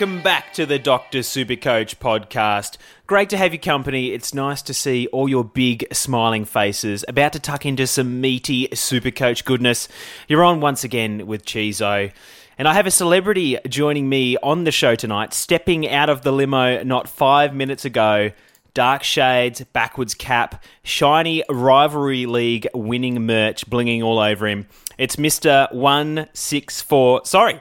Welcome back to the Dr. Supercoach podcast. Great to have your company. It's nice to see all your big smiling faces about to tuck into some meaty Supercoach goodness. You're on once again with Chizo. And I have a celebrity joining me on the show tonight, stepping out of the limo not five minutes ago. Dark shades, backwards cap, shiny rivalry league winning merch blinging all over him. It's Mr. 164. Sorry,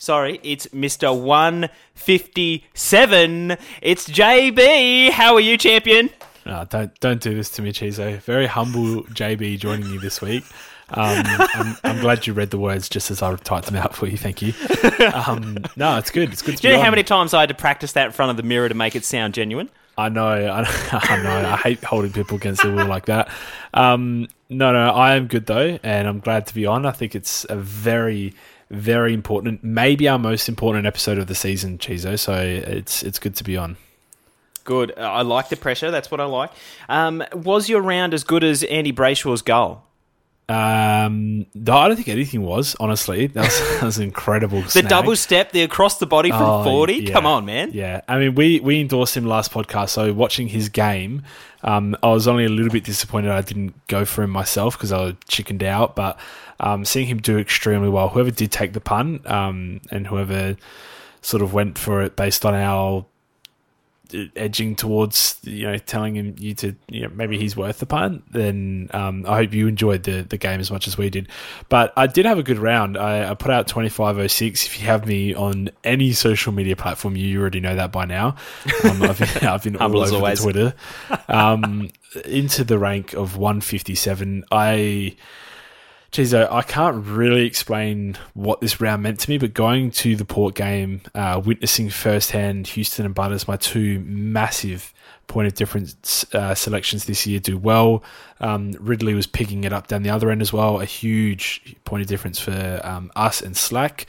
Sorry, it's Mr. 157. It's JB. How are you, champion? Oh, don't don't do this to me, Chizo. Very humble JB joining you this week. Um, I'm, I'm, glad you read the words just as I typed them out for you. Thank you. Um, no, it's good. It's good. Do you know on. how many times I had to practice that in front of the mirror to make it sound genuine? I know, I, I know. I hate holding people against the wall like that. Um, no, no, I am good though, and I'm glad to be on. I think it's a very very important, maybe our most important episode of the season, Chizo. So it's it's good to be on. Good. Uh, I like the pressure. That's what I like. Um, was your round as good as Andy Brayshaw's goal? Um, no, I don't think anything was. Honestly, that was, that was incredible. the double step, the across the body from oh, forty. Yeah, Come on, man. Yeah, I mean, we we endorsed him last podcast. So watching his game, um, I was only a little bit disappointed I didn't go for him myself because I was chickened out. But um, seeing him do extremely well, whoever did take the punt, um, and whoever sort of went for it based on our edging towards you know telling him you to you know maybe he's worth the punt then um, I hope you enjoyed the, the game as much as we did. But I did have a good round. I, I put out 2506 if you have me on any social media platform you already know that by now. Um, I've been, I've been all over always. Twitter. Um, into the rank of 157 I Geez, I can't really explain what this round meant to me, but going to the Port game, uh, witnessing firsthand Houston and Butters, my two massive point of difference uh, selections this year, do well. Um, Ridley was picking it up down the other end as well, a huge point of difference for um, us and Slack.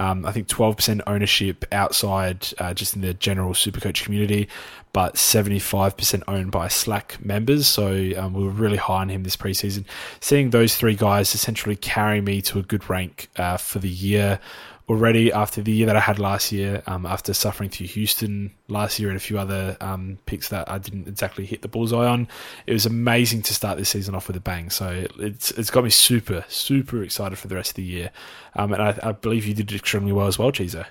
Um, I think 12% ownership outside uh, just in the general Supercoach community, but 75% owned by Slack members. So um, we were really high on him this preseason. Seeing those three guys essentially carry me to a good rank uh, for the year already after the year that I had last year, um, after suffering through Houston last year and a few other um, picks that I didn't exactly hit the bullseye on. It was amazing to start this season off with a bang. So it's it's got me super super excited for the rest of the year, um, and I, I, believe you did extremely well as well, Chizo.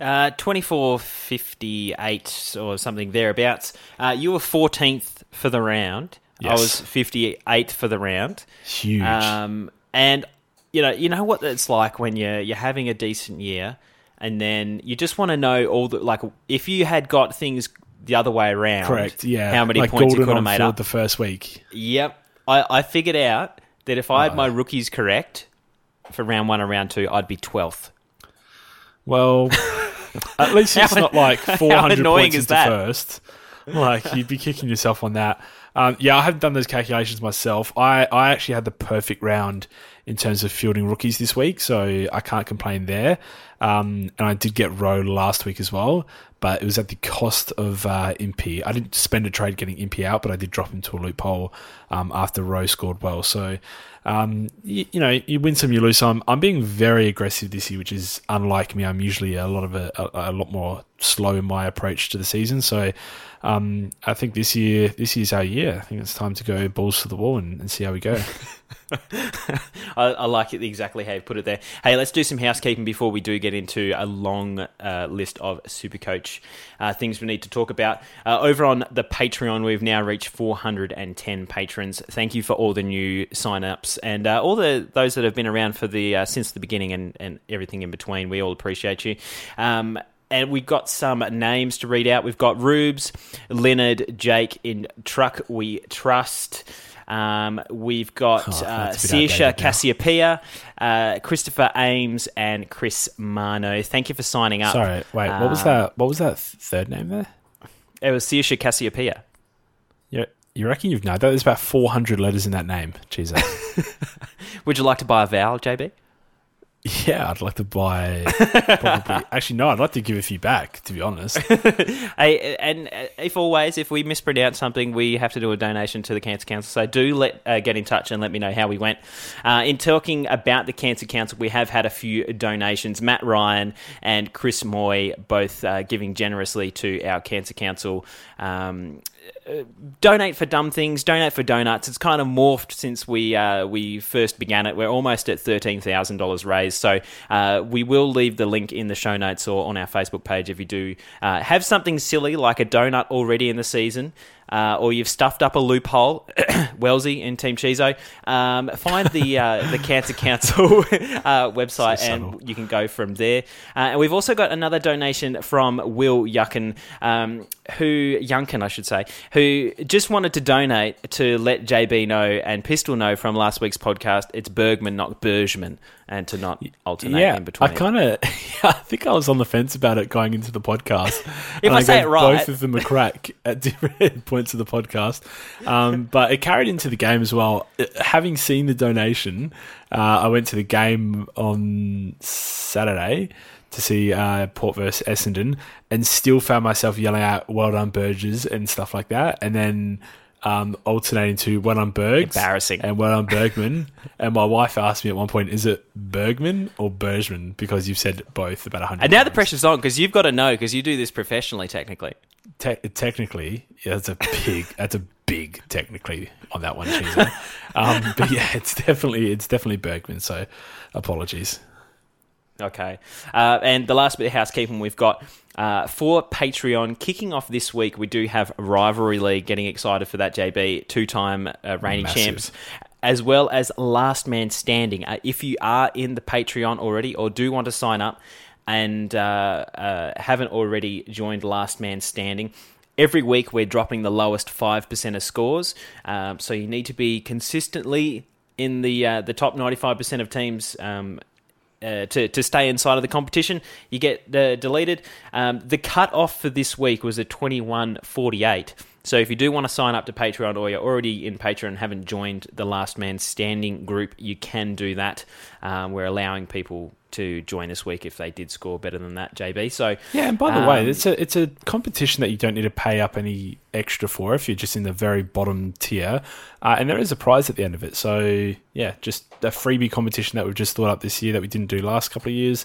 Uh, 24.58 or something thereabouts. Uh, you were 14th for the round. Yes. I was 58th for the round. Huge. Um, and you know, you know what it's like when you're you're having a decent year, and then you just want to know all the like if you had got things the other way around. Correct. Yeah. How many like points you could have made up the first week. Yep. I, I figured out that if I had my rookies correct for round one and round two, I'd be twelfth. Well, at least it's not like four hundred points into that? first. Like you'd be kicking yourself on that. Um, yeah, I haven't done those calculations myself. I, I actually had the perfect round in terms of fielding rookies this week, so I can't complain there. Um, and I did get Rowe last week as well, but it was at the cost of uh, Impey. I didn't spend a trade getting Impey out, but I did drop into a loophole um, after Rowe scored well. So, um, you, you, know, you win some, you lose some. I'm being very aggressive this year, which is unlike me. I'm usually a lot of a, a, a lot more slow in my approach to the season. So, um, I think this year, this year's our year. I think it's time to go balls to the wall and, and see how we go. I, I, like it exactly how you put it there. Hey, let's do some housekeeping before we do get into a long uh, list of Supercoach uh, things we need to talk about. Uh, over on the Patreon, we've now reached 410 patrons. Thank you for all the new sign-ups and uh, all the those that have been around for the uh, since the beginning and, and everything in between. We all appreciate you. Um, and we've got some names to read out. We've got Rubes, Leonard, Jake in Truck We Trust. Um, we've got oh, uh, Cassiopeia, uh, Christopher Ames, and Chris Mano. Thank you for signing up. Sorry, wait, what was that? What was that third name there? It was Saoirse Cassiopeia. Yeah, you reckon you've known that? There's about 400 letters in that name. Jesus. Would you like to buy a vowel, JB? Yeah, I'd like to buy. Probably, actually, no, I'd like to give a few back. To be honest, Hey, and uh, if always, if we mispronounce something, we have to do a donation to the Cancer Council. So do let uh, get in touch and let me know how we went. Uh, in talking about the Cancer Council, we have had a few donations. Matt Ryan and Chris Moy both uh, giving generously to our Cancer Council. Um, donate for dumb things, donate for donuts. It's kind of morphed since we uh, we first began it. We're almost at thirteen thousand dollars raised, so uh, we will leave the link in the show notes or on our Facebook page if you do uh, have something silly like a donut already in the season. Uh, or you've stuffed up a loophole, Wellesley in Team Chizo. Um, find the uh, the Cancer Council uh, website So and you can go from there. Uh, and we've also got another donation from Will Yuckin, um, who Yunkin, I should say, who just wanted to donate to let JB know and Pistol know from last week's podcast. It's Bergman, not Bergman, and to not alternate yeah, in between. I kind of, yeah, I think I was on the fence about it going into the podcast. If And I say gave it right- both of them a crack at different points of the podcast, um, but it carried into the game as well. Uh, Having seen the donation, uh, I went to the game on Saturday to see uh, Port versus Essendon, and still found myself yelling out "Well done, Burgess" and stuff like that, and then. Um, alternating to well done Bergs Embarrassing. and well done Bergman. and my wife asked me at one point, "Is it Bergman or Bergman?" Because you've said both about a hundred. and now the times. pressure's on because you've got to know because you do this professionally, technically. Te- technically, yeah, that's a big, that's a big technically on that one, um, but yeah, it's definitely, it's definitely Bergman. So, apologies. Okay. Uh, and the last bit of housekeeping we've got uh, for Patreon kicking off this week, we do have Rivalry League. Getting excited for that, JB. Two time uh, reigning Massive. champs. As well as Last Man Standing. Uh, if you are in the Patreon already or do want to sign up and uh, uh, haven't already joined Last Man Standing, Every week, we're dropping the lowest five percent of scores, um, so you need to be consistently in the uh, the top ninety five percent of teams um, uh, to, to stay inside of the competition. You get uh, deleted. Um, the cut off for this week was at 21.48. So if you do want to sign up to Patreon or you're already in Patreon and haven't joined the Last Man Standing group, you can do that. Um, we're allowing people to join this week if they did score better than that, JB. So Yeah, and by the way, Um, it's a it's a competition that you don't need to pay up any extra for if you're just in the very bottom tier, uh, and there is a prize at the end of it. So yeah, just a freebie competition that we've just thought up this year that we didn't do last couple of years.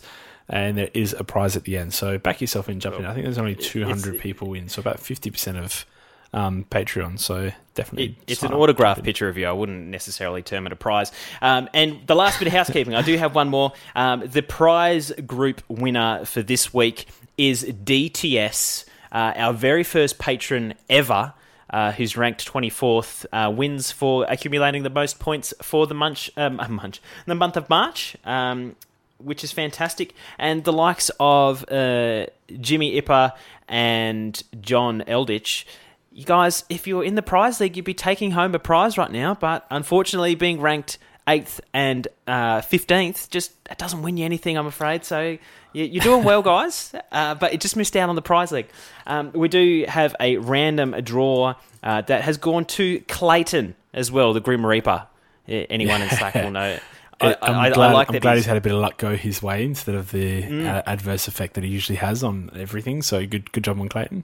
And there is a prize at the end, so back yourself in, jump in. I think there's only 200 people in, so about 50% of um, Patreon. So definitely, It, it's an autograph picture of you. I wouldn't necessarily term it a prize. Um, and the last bit of housekeeping, I do have one more. Um, the prize group winner for this week is DTS, uh, our very first patron ever. Uh, who's ranked 24th, uh, wins for accumulating the most points for the month, um, month, the month of March, um, which is fantastic. And the likes of uh, Jimmy Ipper and John Eldritch, you guys, if you're in the prize league, you'd be taking home a prize right now. But unfortunately, being ranked eighth and uh, fifteenth just it doesn't win you anything, I'm afraid. So you- you're doing well, guys, uh, but it just missed out on the prize league. Um, we do have a random draw uh, that has gone to Clayton as well, the Grim Reaper. Anyone in Slack will know. I, I, glad, I like I'm that glad he's- he's had a bit of luck go his way instead of the Mm. uh, adverse effect that he usually has on everything. So good, good job on Clayton.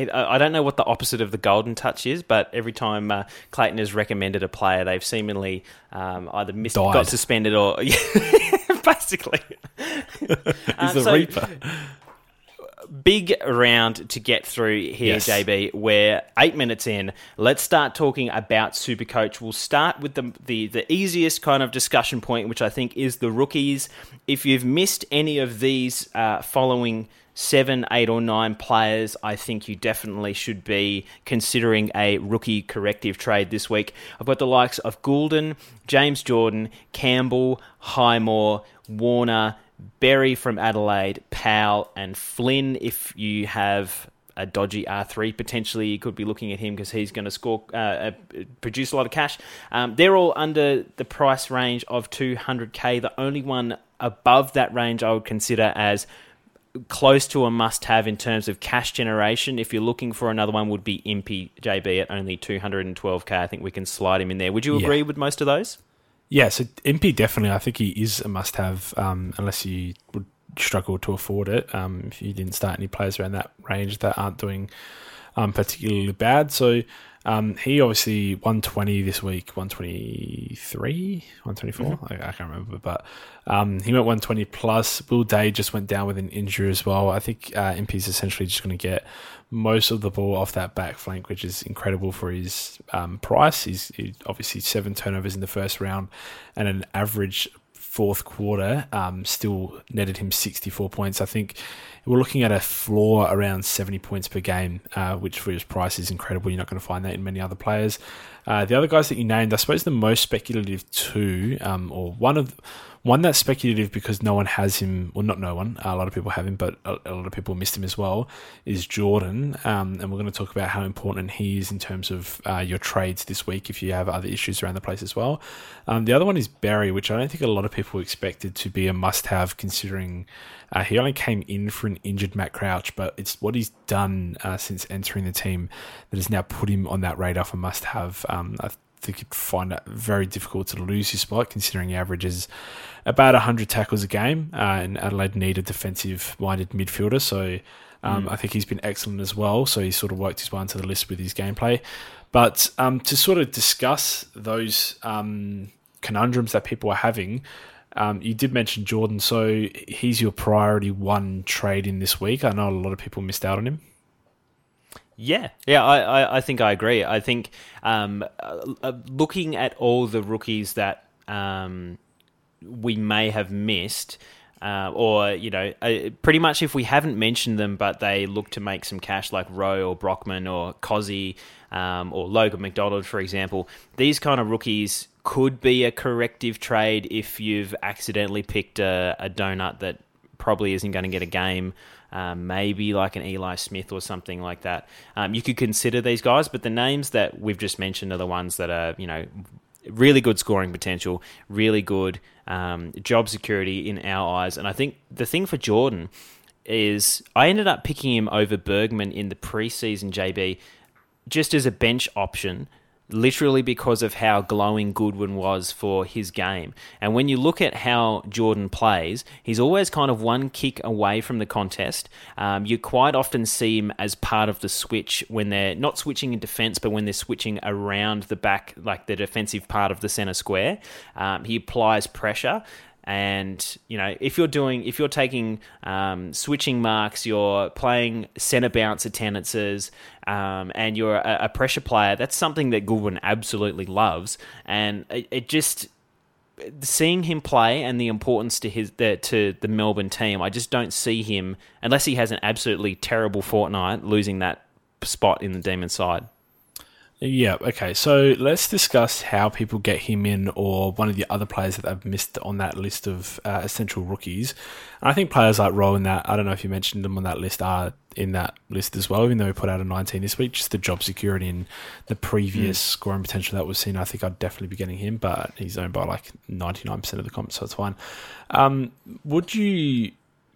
It, I I don't know what the opposite of the golden touch is, but every time uh, Clayton has recommended a player, they've seemingly um, either missed, Died. got suspended, or basically. He's Uh, the so- Reaper. Big round to get through here, Yes. JB. We're eight minutes in. Let's start talking about Supercoach. We'll start with the, the the easiest kind of discussion point, which I think is the rookies. If you've missed any of these uh, following seven, eight, or nine players, I think you definitely should be considering a rookie corrective trade this week. I've got the likes of Goulden, James Jordan, Campbell, Highmore, Warner, Berry from Adelaide, Powell, and Flynn. If you have a dodgy R3, potentially you could be looking at him because he's going to score, uh, uh, produce a lot of cash. Um, they're all under the price range of 200k. The only one above that range I would consider as close to a must-have in terms of cash generation. If you're looking for another one, would be Impey JB at only 212k. I think we can slide him in there. Would you Yeah. agree with most of those? Yeah, so Impey definitely, I think he is a must-have, um, unless you would struggle to afford it. Um, if you didn't start any players around that range that aren't doing um, particularly bad, so um, he obviously 120 this week, 123, 124. Mm-hmm. I, I, can't remember, but um, he went 120 plus. Will Day just went down with an injury as well. I think uh, Impey is essentially just going to get most of the ball off that back flank, which is incredible for his um, price. He's he obviously seven turnovers in the first round and an average fourth quarter um, still netted him 64 points. I think we're looking at a floor around 70 points per game, uh, which for his price is incredible. You're not going to find that in many other players. Uh, the other guys that you named, I suppose the most speculative two, um, or one of one that's speculative because no one has him, well, not no one, a lot of people have him, but a, lot of people missed him as well, is Jordan. Um, and we're going to talk about how important he is in terms of uh, your trades this week if you have other issues around the place as well. Um, the other one is Berry, which I don't think a lot of people expected to be a must have considering uh, he only came in for an injured Matt Crouch, but it's what he's done uh, since entering the team that has now put him on that radar for must have. Um, I think you'd find it very difficult to lose his spot considering he averages about 100 tackles a game, uh, and Adelaide need a defensive minded midfielder. So um, mm. I think he's been excellent as well. So he sort of worked his way into the list with his gameplay. But um, to sort of discuss those um, conundrums that people are having, um, you did mention Jordan. So he's your priority one trade in this week. I know a lot of people missed out on him. Yeah, yeah, I, I, I, think I agree. I think um, uh, uh looking at all the rookies that um, we may have missed. Uh, or you know, uh, pretty much if we haven't mentioned them, but they look to make some cash, like Rowe or Brockman or Cozzy um, or Logan McDonald, for example. These kind of rookies could be a corrective trade if you've accidentally picked a, a donut that probably isn't going to get a game. Um, maybe like an Eli Smith or something like that. Um, you could consider these guys, but the names that we've just mentioned are the ones that are, you know, really good scoring potential, really good um, job security in our eyes. And I think the thing for Jordan is I ended up picking him over Bergman in the preseason JB just as a bench option literally because of how glowing Goodwin was for his game. And when you look at how Jordan plays, he's always kind of one kick away from the contest. Um, you quite often see him as part of the switch when they're not switching in defense, but when they're switching around the back, like the defensive part of the center square. Um, he applies pressure and you know if you're doing if you're taking um, switching marks you're playing center bounce attendances um, and you're a, a, pressure player that's something that goodwin absolutely loves. And it, it, just seeing him play and the importance to his the, to the melbourne team i just don't see him unless he has an absolutely terrible fortnight losing that spot in the demon side yeah, okay. So let's discuss how people get him in or one of the other players that they've missed on that list of uh, essential rookies. And I think players like Rowe in that, I don't know if you mentioned them on that list, are in that list as well, even though we put out a 19 this week. Just the job security and the previous mm. scoring potential that was seen, I think I'd definitely be getting him, but he's owned by like 99% of the comp, so it's fine. Um, would you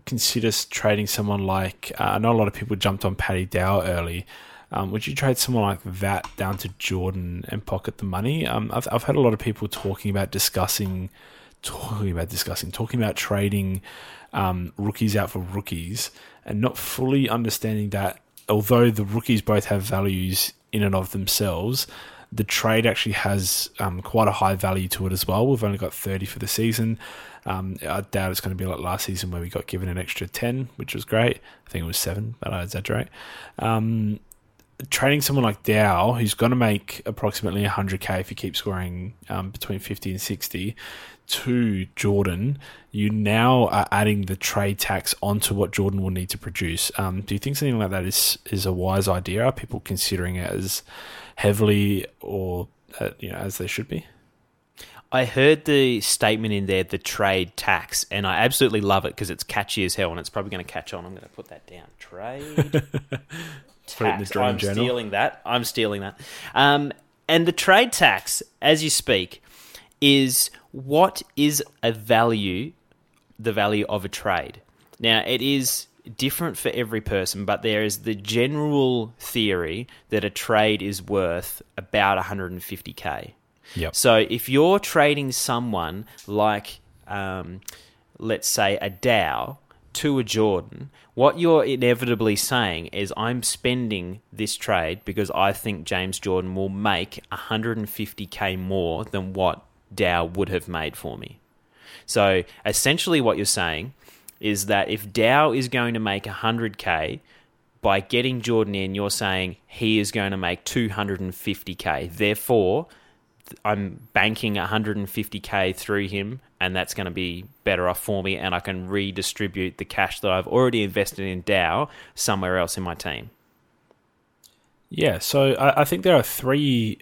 consider trading someone like, uh, I know a lot of people jumped on Paddy Dow early. Um, would you trade someone like that down to Jordan and pocket the money? Um, I've, I've had a lot of people talking about discussing, talking about discussing, talking about trading um, rookies out for rookies and not fully understanding that although the rookies both have values in and of themselves, the trade actually has um, quite a high value to it as well. We've only got 30 for the season. Um, I doubt it's going to be like last season where we got given an extra 10, which was great. I think it was seven, but I exaggerate. Um, trading someone like Dow, who's going to make approximately 100k if he keeps scoring um, between 50 and 60, to Jordan, you now are adding the trade tax onto what Jordan will need to produce. Um, do you think something like that is is a wise idea? Are people considering it as heavily or uh, you know as they should be? I heard the statement in there, the trade tax, and I absolutely love it because it's catchy as hell, and it's probably going to catch on. I'm going to put that down. Trade tax. I'm journal. stealing that. I'm stealing that. Um, and the trade tax, as you speak, is what is a value, the value of a trade. Now, it is different for every person, but there is the general theory that a trade is worth about 150k. Yep. So if you're trading someone like, um, let's say, a Dow to a Jordan, what you're inevitably saying is, I'm spending this trade because I think James Jordan will make 150k more than what Dow would have made for me. So essentially, what you're saying is that if Dow is going to make 100k, by getting Jordan in, you're saying he is going to make 250k. Therefore, I'm banking 150k through him, and that's going to be better off for me, and I can redistribute the cash that I've already invested in Dow somewhere else in my team. Yeah, so I, I think there are three,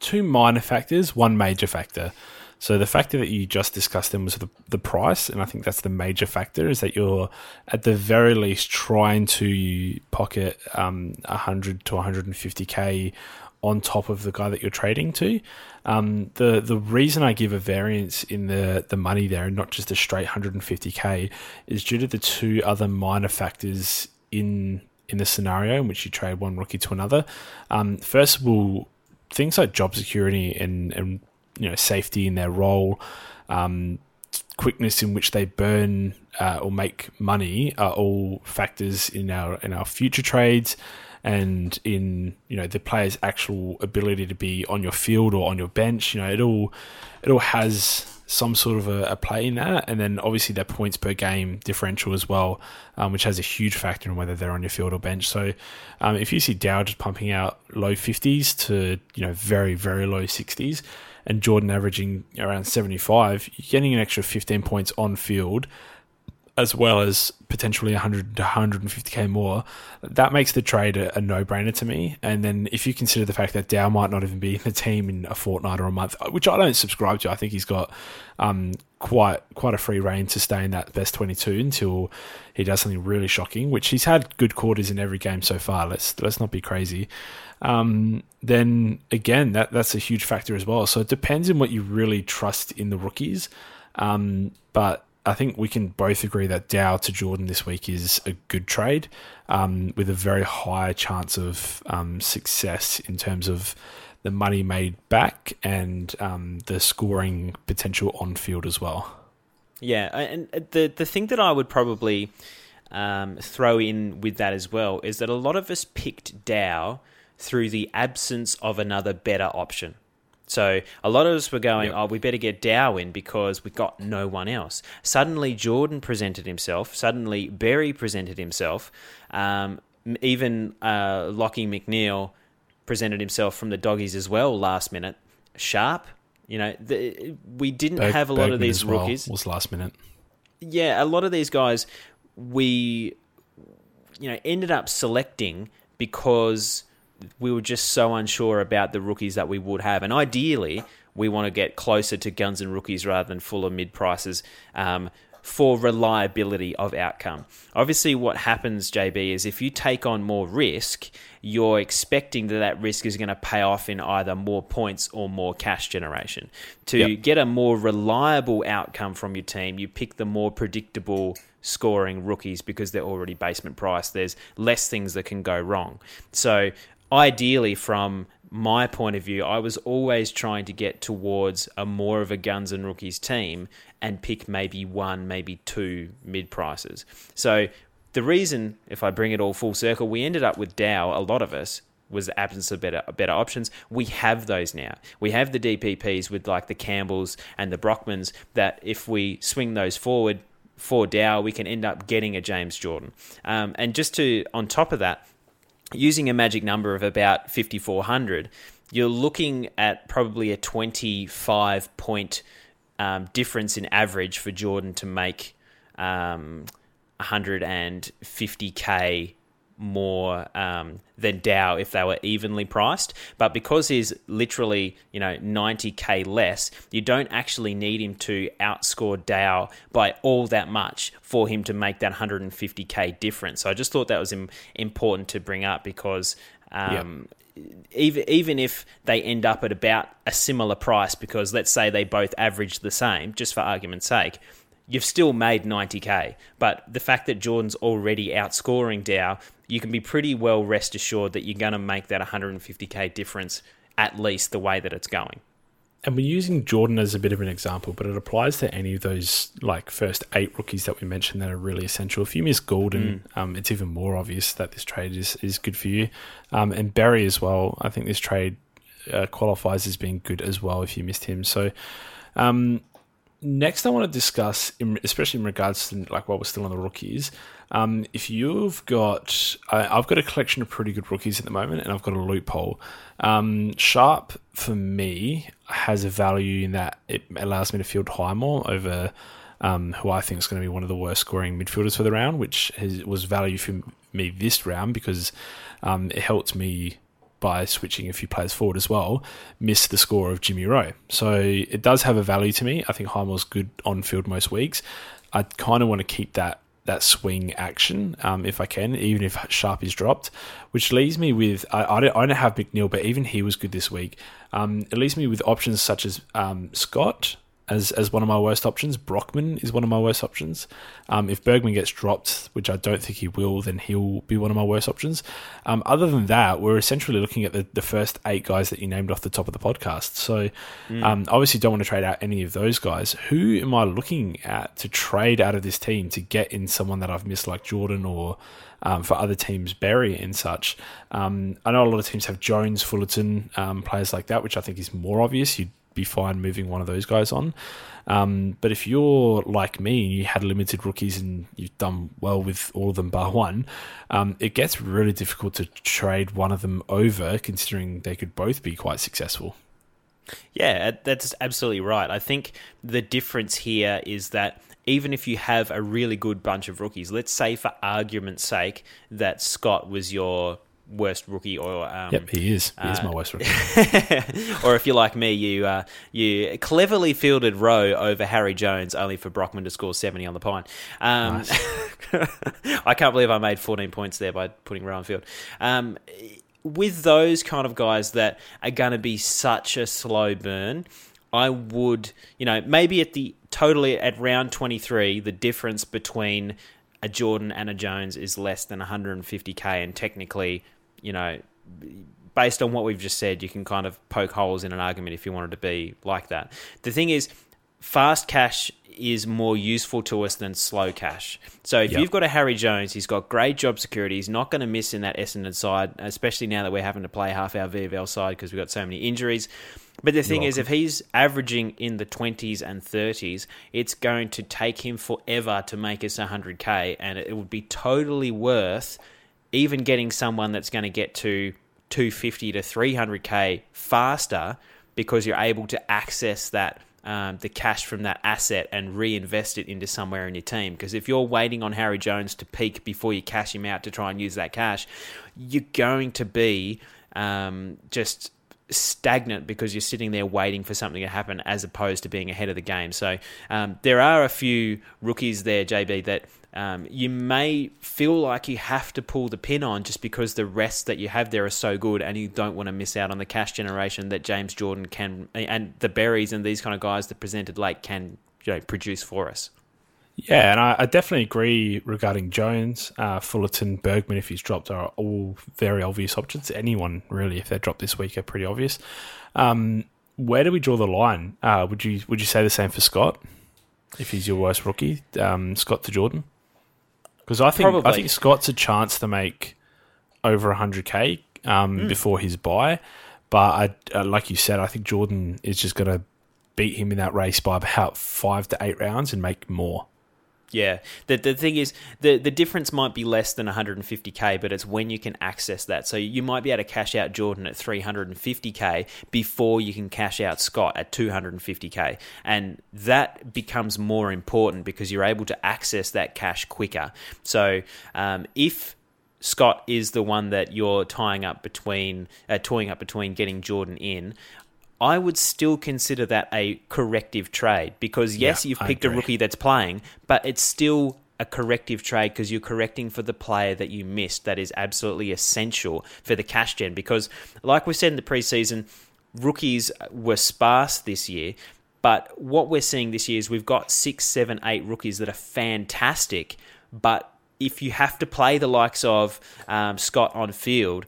two minor factors, one major factor. So the factor that you just discussed then was the, the price, and I think that's the major factor is that you're at the very least trying to pocket um, 100 to 150k on top of the guy that you're trading to. Um, the the reason I give a variance in the the money there, and not just a straight 150k, is due to the two other minor factors in in the scenario in which you trade one rookie to another. Um, first of all, things like job security and and you know safety in their role, um, quickness in which they burn uh, or make money are all factors in our in our future trades and in you know the player's actual ability to be on your field or on your bench. You know it all it all has some sort of a, a play in that, and then obviously their points per game differential as well, um, which has a huge factor in whether they're on your field or bench. So um, if you see Dow just pumping out low fifties to you know very very low sixties and Jordan averaging around 75, you're getting an extra 15 points on field as well as potentially 100 to 150k more, that makes the trade a, a, no-brainer to me. And then if you consider the fact that Dow might not even be in the team in a fortnight or a month, which I don't subscribe to, I think he's got um, quite quite a free reign to stay in that best 22 until he does something really shocking, which he's had good quarters in every game so far. Let's let's not be crazy. Um, then again, that that's a huge factor as well. So it depends on what you really trust in the rookies. Um, but I think we can both agree that Dow to Jordan this week is a good trade um, with a very high chance of um, success in terms of the money made back and um, the scoring potential on field as well. Yeah, and the the thing that I would probably um, throw in with that as well is that a lot of us picked Dow through the absence of another better option. So a lot of us were going, yep. oh, we better get Dow in because we've got no one else. Suddenly Jordan presented himself. Suddenly Berry presented himself. Um, even uh, Lachie McNeil presented himself from the doggies as well last minute. Sharp, you know, the, we didn't Berg, have a lot Bergman of these well rookies. Was last minute. Yeah, a lot of these guys we, you know, ended up selecting because we were just so unsure about the rookies that we would have. And ideally, we want to get closer to guns and rookies rather than fuller mid prices um, for reliability of outcome. Obviously, what happens, JB, is if you take on more risk, you're expecting that that risk is going to pay off in either more points or more cash generation. To yep. get a more reliable outcome from your team, you pick the more predictable scoring rookies because they're already basement priced. There's less things that can go wrong. So ideally, from my point of view, I was always trying to get towards a more of a guns and rookies team and pick maybe one, maybe two mid prices. So the reason, if I bring it all full circle, we ended up with Dow, a lot of us, was the absence of better better options. We have those now. We have the DPPs with like the Campbells and the Brockmans that if we swing those forward for Dow, we can end up getting a James Jordan. Um, and just to on top of that, using a magic number of about 5400 you're looking at probably a 25 point um, difference in average for jordan to make um, 150k more um, than Dow if they were evenly priced. But because he's literally, you know, 90k less, you don't actually need him to outscore Dow by all that much for him to make that 150k difference. So I just thought that was important to bring up because. Um, Even even if they end up at about a similar price, because let's say they both average the same, just for argument's sake, you've still made 90k. But the fact that Jordan's already outscoring Dow you can be pretty well rest assured that you're going to make that 150k difference at least the way that it's going. and we're using Jordan as a bit of an example, but it applies to any of those like first eight rookies that we mentioned that are really essential. If you miss Golden, mm. um, it's even more obvious that this trade is, is good for you. Um, and Berry as well. I think this trade uh, qualifies as being good as well if you missed him. So um, next, I want to discuss, in, especially in regards to like while we're still on the rookies, um, if you've got, I've got a collection of pretty good rookies at the moment, and I've got a loophole. Um, Sharp for me has a value in that it allows me to field Highmore over um, who I think is going to be one of the worst scoring midfielders for the round, which has, was value for me this round because um, it helped me by switching a few players forward as well, miss the score of Jimmy Rowe. So it does have a value to me. I think Highmore's good on field most weeks. I kind of want to keep that that swing action um, if I can, even if Sharp is dropped, which leaves me with I, I, don't, I don't have McNeil, but even he was good this week. Um, it leaves me with options such as um, Scott, as as one of my worst options. Brockman is one of my worst options. Um, if Bergman gets dropped, which I don't think he will, then he'll be one of my worst options. Um, other than that, we're essentially looking at the, the first eight guys that you named off the top of the podcast. So mm. um, obviously, don't want to trade out any of those guys. Who am I looking at to trade out of this team to get in someone that I've missed, like Jordan or um, for other teams, Berry and such. Um, I know a lot of teams have Jones, Fullerton, um, players like that, which I think is more obvious. You'd be fine moving one of those guys on. Um, but if you're like me, and you had limited rookies and you've done well with all of them bar one, um, it gets really difficult to trade one of them over, considering they could both be quite successful. Yeah, that's absolutely right. I think the difference here is that even if you have a really good bunch of rookies, let's say for argument's sake that Scott was your worst rookie or um, yep he is. He uh, is my worst rookie. or if you're like me you uh, you cleverly fielded Rowe over Harry Jones only for Brockman to score 70 on the pine. Um, nice. I can't believe I made 14 points there by putting Rowe on field. Um, with those kind of guys that are going to be such a slow burn I would you know maybe at the totally at round 23 the difference between a Jordan and a Jones is less than 150k, and technically you know, based on what we've just said, you can kind of poke holes in an argument if you wanted to be like that. The thing is, fast cash is more useful to us than slow cash. So if yep. you've got a Harry Jones, he's got great job security. He's not going to miss in that Essendon side, especially now that we're having to play half our VFL side because we've got so many injuries. But the thing is, if he's averaging in the 20s and 30s, it's going to take him forever to make us 100k, and it would be totally worth – even getting someone that's going to get to 250 to 300k faster because you're able to access that um, the cash from that asset and reinvest it into somewhere in your team. Because if you're waiting on Harry Jones to peak before you cash him out to try and use that cash, you're going to be um, just stagnant because you're sitting there waiting for something to happen as opposed to being ahead of the game. So um, there are a few rookies there, JB, that um, you may feel like you have to pull the pin on just because the rest that you have there are so good and you don't want to miss out on the cash generation that James Jordan can and the berries and these kind of guys that presented late can you know, produce for us. Yeah, and I, I definitely agree regarding Jones, uh, Fullerton, Bergman. If he's dropped, are all very obvious options. Anyone really, if they're dropped this week, are pretty obvious. Um, where do we draw the line? Uh, would you would you say the same for Scott? If he's your worst rookie, um, Scott to Jordan. Because I think Probably. I think Scott's a chance to make over 100k um, mm. before his buy, but I, uh, like you said, I think Jordan is just going to beat him in that race by about five to eight rounds and make more. Yeah, the the thing is the the difference might be less than 150k, but it's when you can access that. So you might be able to cash out Jordan at 350k before you can cash out Scott at 250k, and that becomes more important because you're able to access that cash quicker. So um, if Scott is the one that you're tying up between, uh, toying up between getting Jordan in. I would still consider that a corrective trade because yes, yeah, you've picked a rookie that's playing, but it's still a corrective trade because you're correcting for the player that you missed that is absolutely essential for the cash gen because like we said in the preseason rookies were sparse this year but what we're seeing this year is we've got six seven eight rookies that are fantastic but if you have to play the likes of um, Scott on field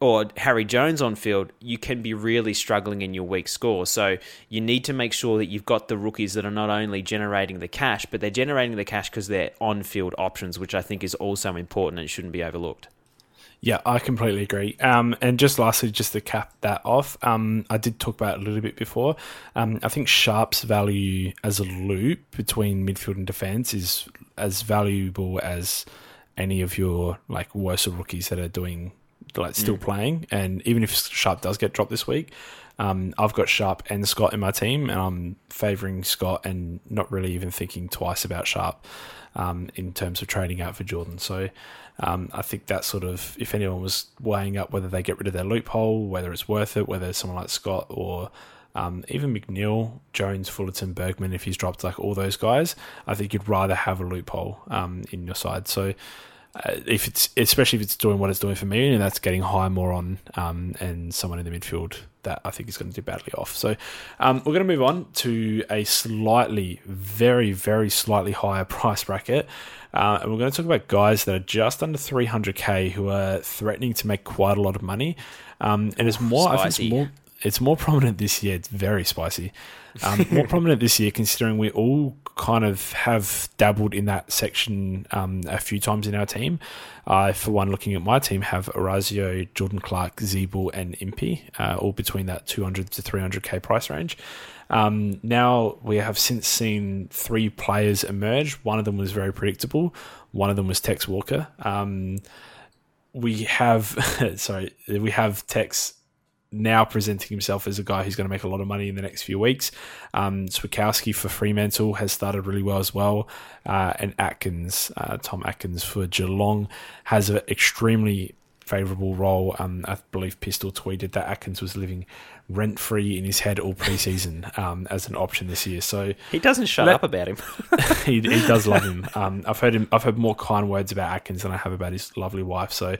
or Harry Jones on field, you can be really struggling in your weak score. So you need to make sure that you've got the rookies that are not only generating the cash, but they're generating the cash because they're on field options, which I think is also important and shouldn't be overlooked. Yeah, I completely agree. Um, and just lastly, just to cap that off, um, I did talk about it a little bit before. Um, I think Sharp's value as a loop between midfield and defense is as valuable as any of your like worse rookies that are doing like still mm. playing. And even if Sharp does get dropped this week, um, I've got Sharp and Scott in my team, and I'm favouring Scott and not really even thinking twice about Sharp um, in terms of trading out for Jordan. So um, I think that sort of, if anyone was weighing up whether they get rid of their loophole, whether it's worth it, whether someone like Scott or um, even McNeil, Jones, Fullerton, Bergman, if he's dropped like all those guys, I think you'd rather have a loophole um, in your side. So uh, if it's especially if it's doing what it's doing for me, and that's getting Highmore on, um, and someone in the midfield that I think is going to do badly off. So um, we're going to move on to a slightly, very, very slightly higher price bracket, uh, and we're going to talk about guys that are just under 300k who are threatening to make quite a lot of money. Um, and it's more, Spicy. I think it's more, it's more prominent this year. It's very spicy. Um, more prominent this year, considering we all kind of have dabbled in that section um, a few times in our team. I, uh, for one, looking at my team, have Orazio, Jordan Clark, Ziebell, and Impey, uh, all between that 200 to 300k price range. Um, now we have since seen three players emerge. One of them was very predictable. One of them was Tex Walker. Um, we have sorry, we have Tex now presenting himself as a guy who's going to make a lot of money in the next few weeks. Um, Switkowski for Fremantle has started really well as well. Uh, and Atkins, uh, Tom Atkins for Geelong, has an extremely favourable role. Um, I believe Pistol tweeted that Atkins was living rent free in his head all preseason um, as an option this year. So he doesn't shut let, up about him. he, he, does love him. Um, I've heard him. I've heard more kind words about Atkins than I have about his lovely wife. So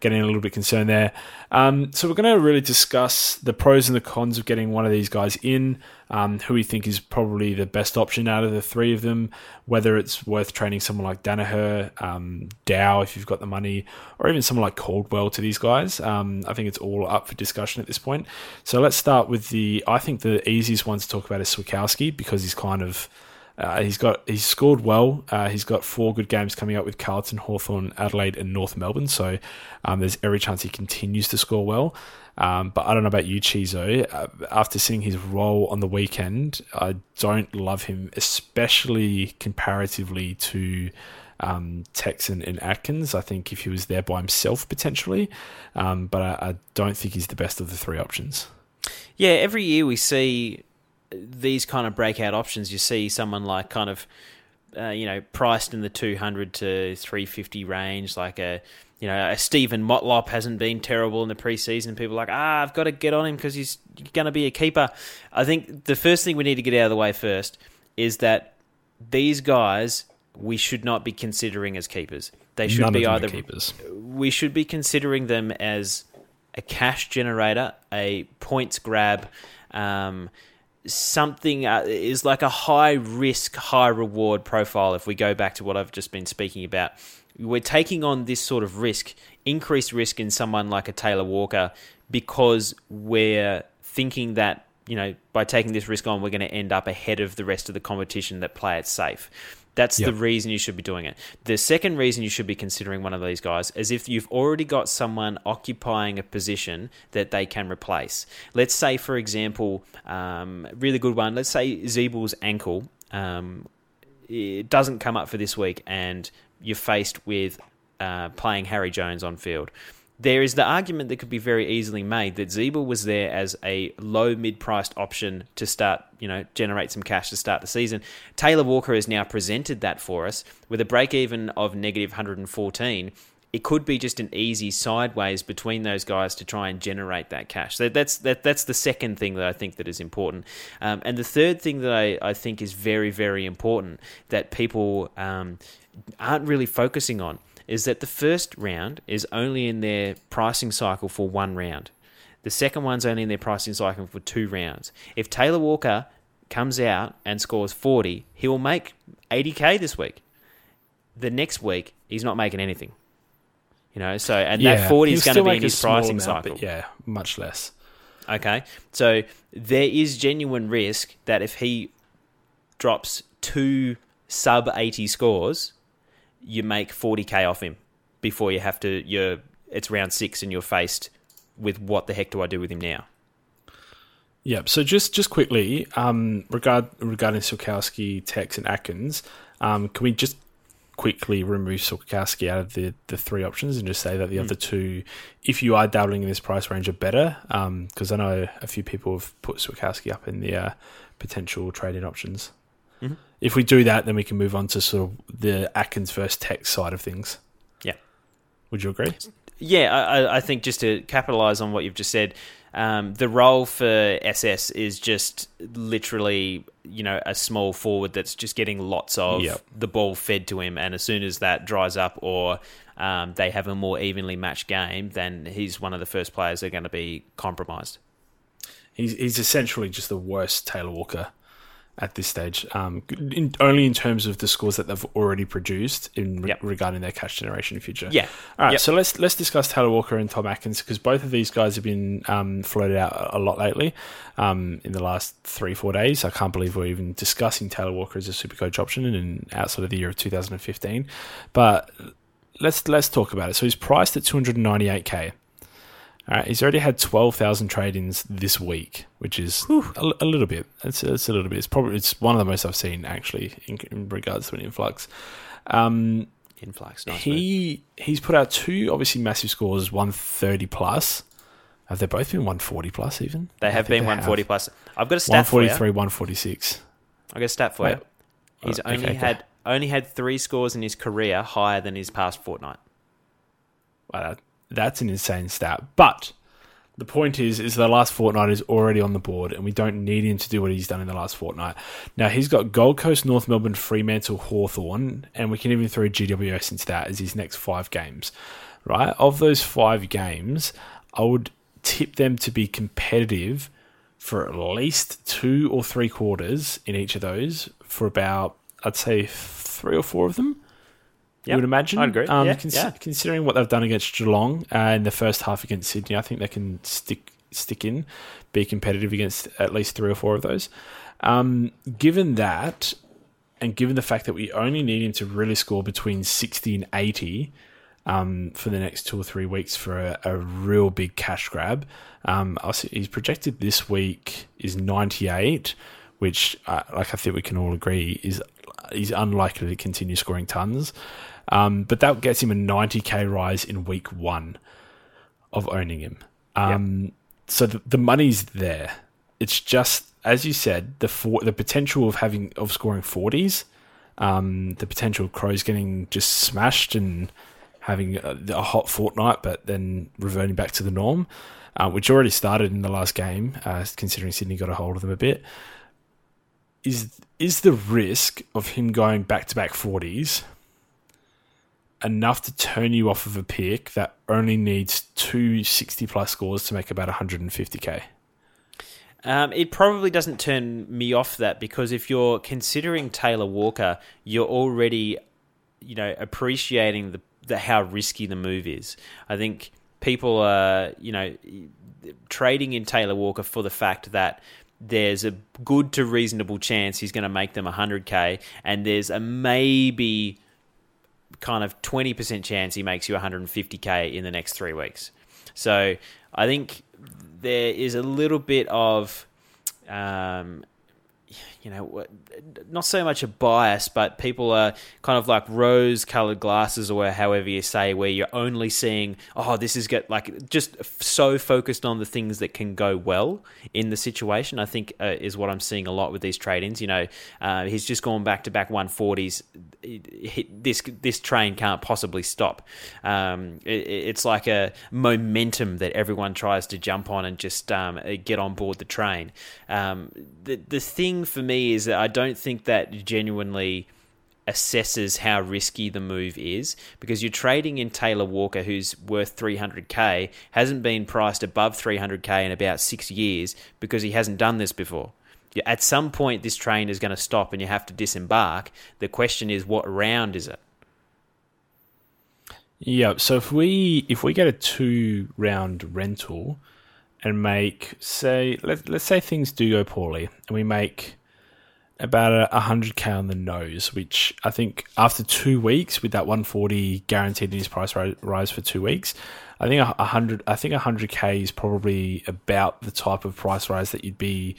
getting a little bit concerned there. Um, so we're going to really discuss the pros and the cons of getting one of these guys in. Um, who we think is probably the best option out of the three of them, whether it's worth training someone like Danaher, um, Dow if you've got the money, or even someone like Caldwell to these guys. Um, I think it's all up for discussion at this point. So let's start with the. I think the easiest one to talk about is Switkowski because he's kind of. Uh, he's got he's scored well. Uh, he's got four good games coming up with Carlton, Hawthorn, Adelaide, and North Melbourne. So um, there's every chance he continues to score well. Um, but I don't know about you, Chizo. Uh, after seeing his role on the weekend, I don't love him, especially comparatively to um, Texan and Atkins. I think if he was there by himself potentially, um, but I, I don't think he's the best of the three options. Yeah, every year we see these kind of breakout options. You see someone like kind of, uh, you know, priced in the 200 to 350 range, like a, you know, a Steven Motlop hasn't been terrible in the preseason. People are like, ah, I've got to get on him because he's going to be a keeper. I think the first thing we need to get out of the way first is that these guys we should not be considering as keepers. They should None be either keepers. We should be considering them as a cash generator, a points grab, um, something uh, is like a high risk, high reward profile. If we go back to what I've just been speaking about, we're taking on this sort of risk, increased risk in someone like a Taylor Walker, because we're thinking that you know by taking this risk on, we're going to end up ahead of the rest of the competition that play it safe. That's yep. the reason you should be doing it. The second reason you should be considering one of these guys is if you've already got someone occupying a position that they can replace. Let's say, for example, um, really good one. Let's say Ziebell's ankle um, it doesn't come up for this week, and you're faced with uh, playing Harry Jones on field there is the argument that could be very easily made that Ziebell was there as a low mid priced option to start, you know, generate some cash to start the season. Taylor Walker has now presented that for us with a break even of negative 114. It could be just an easy sideways between those guys to try and generate that cash. So that's that, that's the second thing that I think that is important. Um, and the third thing that I, I think is very very important that people um, aren't really focusing on is that the first round is only in their pricing cycle for one round. The second one's only in their pricing cycle for two rounds. If Taylor Walker comes out and scores 40, he will make 80k this week. The next week, he's not making anything. You know, so and that forty is going to be in his pricing amount, cycle. yeah, much less. Okay, so there is genuine risk that if he drops two sub eighty scores, you make forty k off him before you have to. You're it's round six and you're faced with what the heck do I do with him now? Yep. So just just quickly, um, regard regarding Switkowski, Tex, and Atkins, um, can we just quickly remove Switkowski out of the, the three options and just say that the other two, if you are dabbling in this price range, are better? Because I know a few people have put Switkowski up in the uh, potential trading options. Mhm. If we do that, then we can move on to sort of the Atkins versus Tech side of things. Yeah. Would you agree? Yeah, I, I- I think just to capitalize on what you've just said, um, the role for SS is just literally, you know, a small forward that's just getting lots of Yep. the ball fed to him, and as soon as that dries up or um, they have a more evenly matched game, then he's one of the first players that are going to be compromised. He's he's essentially just the worst Taylor Walker at this stage. Um, in, only in terms of the scores that they've already produced in re- Yep. regarding their cash generation future. Yeah. All right. Yep. So let's let's discuss Taylor Walker and Tom Atkins because both of these guys have been um, floated out a- lot lately. Um, in the last three four days, I can't believe we're even discussing Taylor Walker as a super coach option and outside of the year of 2015. But let's let's talk about it. So he's priced at 298k. All right, he's already had 12,000 trade-ins this week, which is a, a little bit. It's, it's a little bit. It's probably it's one of the most I've seen actually in, in regards to an influx. Um, Influx, nice. move. he he's put out two obviously massive scores, 130 plus. Have they both been 140 plus even? They have been 140 plus. I've got a stat for you. 143, 146. I've got a stat for Wait. you. He's Uh, only okay, okay. had only had three scores in his career higher than his past fortnight. Wow, that's an insane stat. But the point is, is the last fortnight is already on the board, and we don't need him to do what he's done in the last fortnight. Now he's got Gold Coast, North Melbourne, Fremantle, Hawthorn, and we can even throw GWS into that as his next five games. Right of those five games, I would tip them to be competitive for at least two or three quarters in each of those for about I'd say three or four of them. Yep, you would imagine. I'd agree. Um, Yeah, cons- yeah. Considering what they've done against Geelong uh, in the first half against Sydney, I think they can stick stick in, be competitive against at least three or four of those. Um, given that, and given the fact that we only need him to really score between sixty and eighty um, for the next two or three weeks for a, a real big cash grab, um, he's projected this week is ninety eight, which uh, like I think we can all agree is he's unlikely to continue scoring tons. Um, but that gets him a 90k rise in week one of owning him. Um, So the, the money's there. It's just as you said, the for, the potential of having of scoring 40s, um, the potential of Crows getting just smashed and having a, a hot fortnight, but then reverting back to the norm, uh, which already started in the last game, uh, considering Sydney got a hold of them a bit is is the risk of him going back to back 40s enough to turn you off of a pick that only needs two 60 plus scores to make about 150k? Um, it probably doesn't turn me off that because if you're considering Taylor Walker, you're already, you know, appreciating the, the how risky the move is. I think people are, you know, trading in Taylor Walker for the fact that there's a good to reasonable chance he's going to make them 100k, and there's a maybe kind of 20% chance he makes you 150k in the next three weeks. So I think there is a little bit of, um, you know, not so much a bias, but people are kind of like rose colored glasses or however you say, where you're only seeing, oh, this is get like just so focused on the things that can go well in the situation. I think uh, is what I'm seeing a lot with these trade ins. You know, uh, he's just gone back to back 140s. It- it- This this train can't possibly stop. Um, it, it's like a momentum that everyone tries to jump on and just um, get on board the train. Um, the the thing for me is that I don't think that genuinely assesses how risky the move is because you're trading in Taylor Walker, who's worth 300k, hasn't been priced above 300k in about six years because he hasn't done this before. At some point, this train is going to stop and you have to disembark. The question is, what round is it? Yeah. So if we if we get a two round rental and make say let let's say things do go poorly and we make about a hundred k on the nose, which I think after two weeks with that one forty guaranteed in his price rise for two weeks, I think a hundred I think hundred k is probably about the type of price rise that you'd be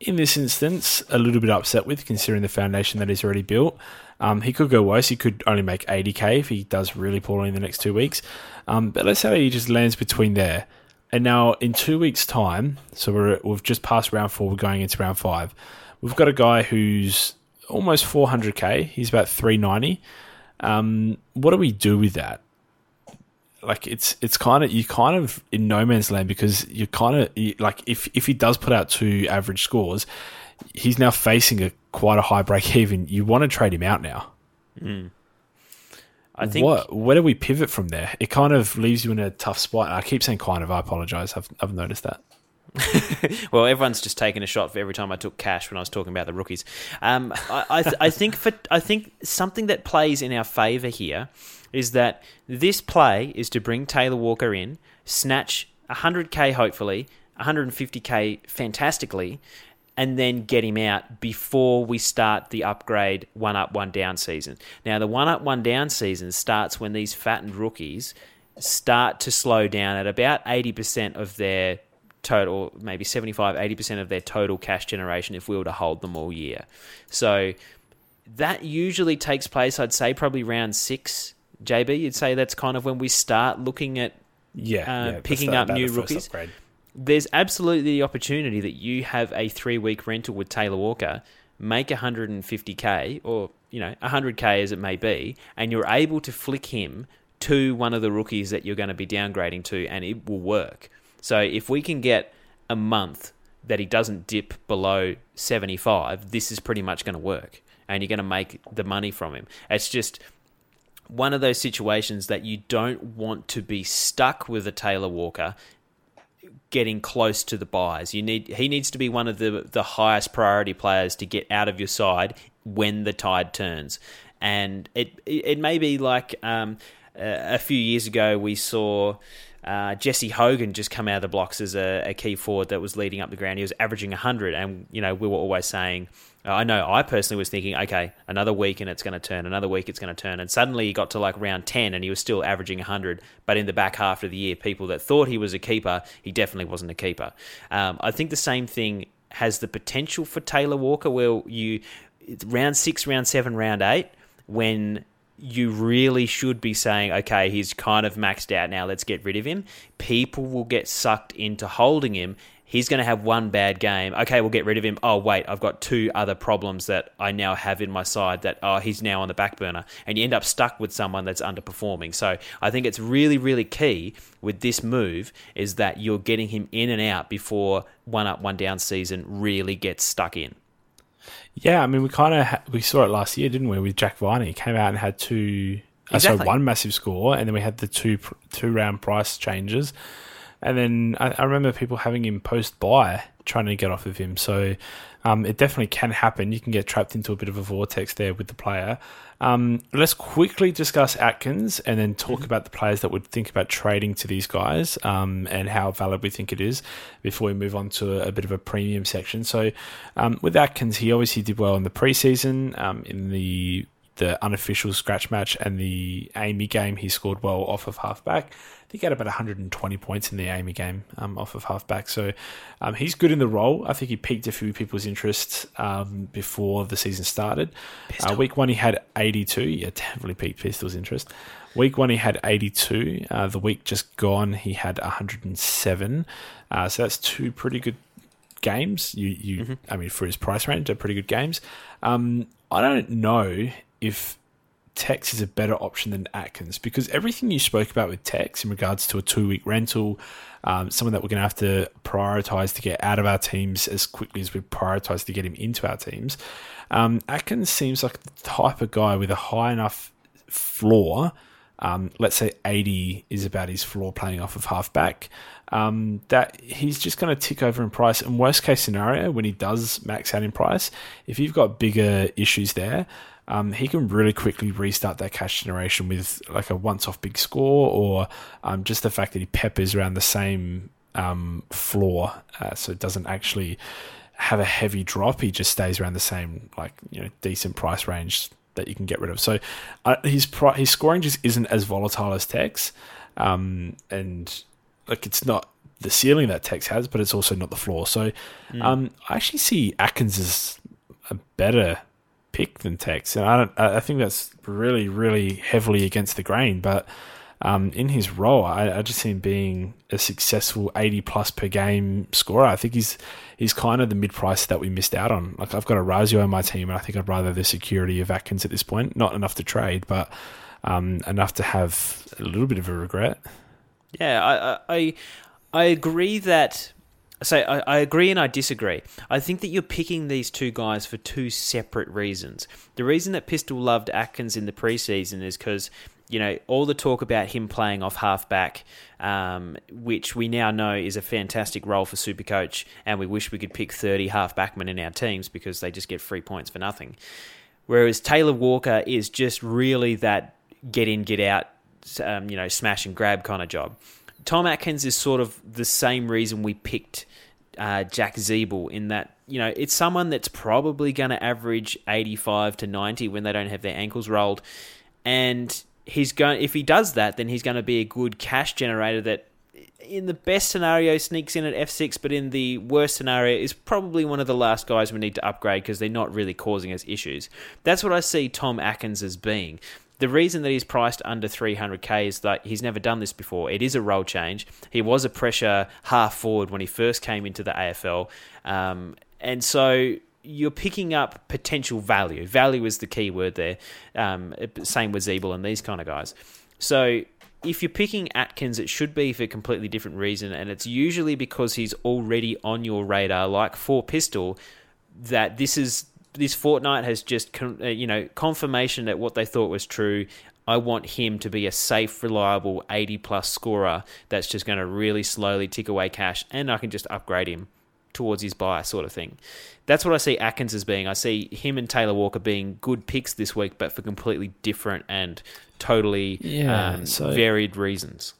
in this instance a little bit upset with, considering the foundation that he's already built. Um, he could go worse. He could only make 80k if he does really poorly in the next two weeks. Um, but let's say he just lands between there. And now in two weeks' time, so we're, we've just passed round four, we're going into round five. We've got a guy who's almost 400k. He's about 390. Um, what do we do with that? like it's it's kind of you kind of in no man's land because you're kind of like if if he does put out two average scores, he's now facing a quite a high break even. You want to trade him out now. Mm. I think what where do we pivot from there? It kind of leaves you in a tough spot. I keep saying kind of. I apologize. I've I've noticed that. well, everyone's just taking a shot for every time I took cash when I was talking about the rookies. Um, I I, th- I think for I think something that plays in our favour here is that this play is to bring Taylor Walker in, snatch 100k hopefully, 150k fantastically, and then get him out before we start the upgrade one up, one down season. Now, the one up, one down season starts when these fattened rookies start to slow down at about 80% of their total, maybe 75, 80% of their total cash generation if we were to hold them all year. So that usually takes place, I'd say, probably round six JB, you'd say that's kind of when we start looking at yeah, uh, yeah picking up new rookies. Upgrade. There's absolutely the opportunity that you have a three week rental with Taylor Walker, make 150k or you know 100k as it may be, and you're able to flick him to one of the rookies that you're going to be downgrading to, and it will work. So if we can get a month that he doesn't dip below 75, this is pretty much going to work, and you're going to make the money from him. It's just one of those situations that you don't want to be stuck with a Taylor Walker getting close to the buys. You need he needs to be one of the the highest priority players to get out of your side when the tide turns. And it it may be like um, a few years ago we saw uh, Jesse Hogan just come out of the blocks as a, a, key forward that was leading up the ground. He was averaging 100, and you know we were always saying I know I personally was thinking, okay, another week and it's going to turn, another week it's going to turn. And suddenly he got to like round 10 and he was still averaging 100. But in the back half of the year, people that thought he was a keeper, he definitely wasn't a keeper. Um, I think the same thing has the potential for Taylor Walker, where you, round six, round seven, round eight, when you really should be saying, okay, he's kind of maxed out now, let's get rid of him. People will get sucked into holding him he's going to have one bad game. Okay, we'll get rid of him. Oh, wait, I've got two other problems that I now have in my side that, oh, he's now on the back burner. And you end up stuck with someone that's underperforming. So I think it's really, really key with this move is that you're getting him in and out before one up, one down season really gets stuck in. Yeah, I mean, we kind of ha- we saw it last year, didn't we? With Jack Viney, he came out and had two, exactly. uh, one massive score, and then we had the two two round price changes. And then I, I remember people having him post buy, trying to get off of him. So um, it definitely can happen. You can get trapped into a bit of a vortex there with the player. Um, let's quickly discuss Atkins and then talk mm-hmm. about the players that would think about trading to these guys um, and how valid we think it is before we move on to a, a bit of a premium section. So, um, with Atkins, he obviously did well in the preseason. Um, in the the unofficial scratch match and the AAMI game, he scored well off of halfback. I think he had about 120 points in the AAMI game um, off of halfback. So um, he's good in the role. I think he piqued a few people's interest um, before the season started. Uh, week one, he had 82. Yeah, definitely piqued Pistol's interest. Week one, he had 82. Uh, the week just gone, he had 107. Uh, so that's two pretty good games. You, you, mm-hmm. I mean, for his price range, they're pretty good games. Um, I don't know if Tex is a better option than Atkins because everything you spoke about with Tex in regards to a two week rental, um, someone that we're going to have to prioritize to get out of our teams as quickly as we prioritize to get him into our teams. Um, Atkins seems like the type of guy with a high enough floor. Um, let's say 80 is about his floor playing off of halfback. Um, that he's just going to tick over in price. And worst case scenario, when he does max out in price, if you've got bigger issues there, um, he can really quickly restart that cash generation with like a once-off big score, or um, just the fact that he peppers around the same um, floor, uh, so it doesn't actually have a heavy drop. He just stays around the same like you know decent price range that you can get rid of. So uh, his pri- his scoring just isn't as volatile as Tex, um, and like it's not the ceiling that Tex has, but it's also not the floor. So um, I actually see Atkins as a better pick than Tex, and I don't. I think that's really really heavily against the grain, but. Um, in his role, I, I just see him being a successful eighty plus per game scorer. I think he's he's kind of the mid price that we missed out on. Like I've got a Razio on my team, and I think I'd rather the security of Atkins at this point. Not enough to trade, but um, enough to have a little bit of a regret. Yeah, I I, I agree that. So I, I agree and I disagree. I think that you're picking these two guys for two separate reasons. The reason that Pistol loved Atkins in the preseason is because you know all the talk about him playing off halfback, um, which we now know is a fantastic role for Supercoach, and we wish we could pick 30 halfbackmen in our teams because they just get free points for nothing. Whereas Taylor Walker is just really that get in, get out, um, you know, smash and grab kind of job. Tom Atkins is sort of the same reason we picked uh, Jack Ziebell in that, you know, it's someone that's probably going to average 85 to 90 when they don't have their ankles rolled. And he's going, if he does that, then he's going to be a good cash generator that in the best scenario sneaks in at F6, but in the worst scenario is probably one of the last guys we need to upgrade because they're not really causing us issues. That's what I see Tom Atkins as being. The reason that he's priced under 300k is that he's never done this before. It is a role change. He was a pressure half forward when he first came into the AFL. Um, and so you're picking up potential value. Value is the key word there. Um, same with Ziebell and these kind of guys. So if you're picking Atkins, it should be for a completely different reason, and it's usually because he's already on your radar, like for Pistol, that this is this fortnight has just con- uh, you know confirmation that what they thought was true. I want him to be a safe, reliable 80 plus scorer that's just going to really slowly tick away cash, and I can just upgrade him towards his buy, sort of thing. That's what I see Atkins as being. I see him and Taylor Walker being good picks this week, but for completely different and totally Yeah, um, so- varied reasons.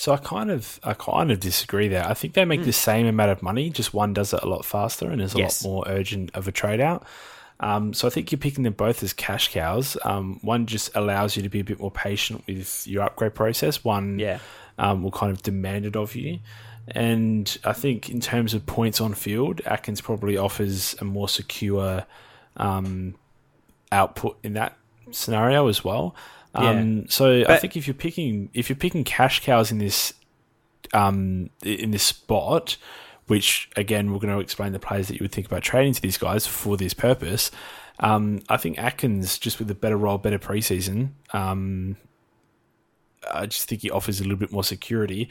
So I kind of I kind of disagree there. I think they make the same amount of money, just one does it a lot faster and is a Yes. lot more urgent of a trade out. Um, so I think you're picking them both as cash cows. Um, one just allows you to be a bit more patient with your upgrade process. One Yeah. um, will kind of demand it of you. And I think in terms of points on field, Atkins probably offers a more secure um, output in that scenario as well. Um, so I think if you're picking if you're picking cash cows in this um, in this spot, which again we're going to explain the players that you would think about trading to these guys for this purpose. Um, I think Atkins just with a better role, better preseason. Um, I just think he offers a little bit more security,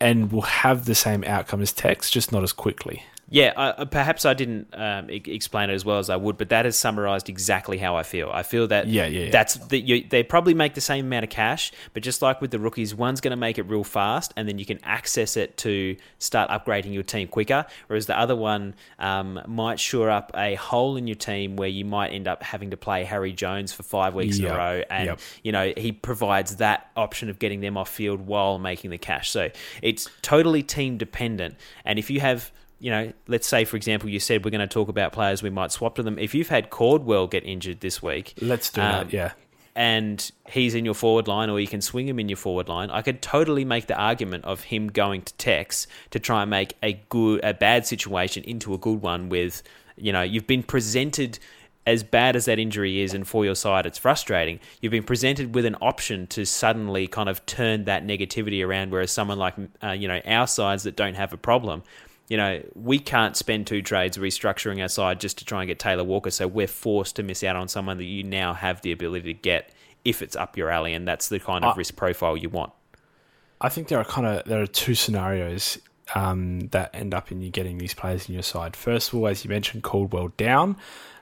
and will have the same outcome as Tex, just not as quickly. Yeah, I, perhaps I didn't um, e- explain it as well as I would, but that has summarized exactly how I feel. I feel that Yeah, yeah, yeah. that's that you, they probably make the same amount of cash, but just like with the rookies, one's going to make it real fast, and then you can access it to start upgrading your team quicker. Whereas the other one um, might shore up a hole in your team where you might end up having to play Harry Jones for five weeks in a row, and yep. you know he provides that option of getting them off field while making the cash. So it's totally team dependent, and if you have you know, let's say for example, you said we're going to talk about players we might swap to them. If you've had Caldwell get injured this week, Let's do Um, that. Yeah, and he's in your forward line, or you can swing him in your forward line, I could totally make the argument of him going to Tex to try and make a good, a bad situation into a good one. With you know, you've been presented as bad as that injury is, and for your side, it's frustrating. You've been presented with an option to suddenly kind of turn that negativity around. Whereas someone like uh, you know our sides that don't have a problem. You know, we can't spend two trades restructuring our side just to try and get Taylor Walker, so we're forced to miss out on someone that you now have the ability to get if it's up your alley, and that's the kind of I- risk profile you want. I think there are kind of there are two scenarios um, that end up in you getting these players in your side. First of all, as you mentioned, Caldwell down.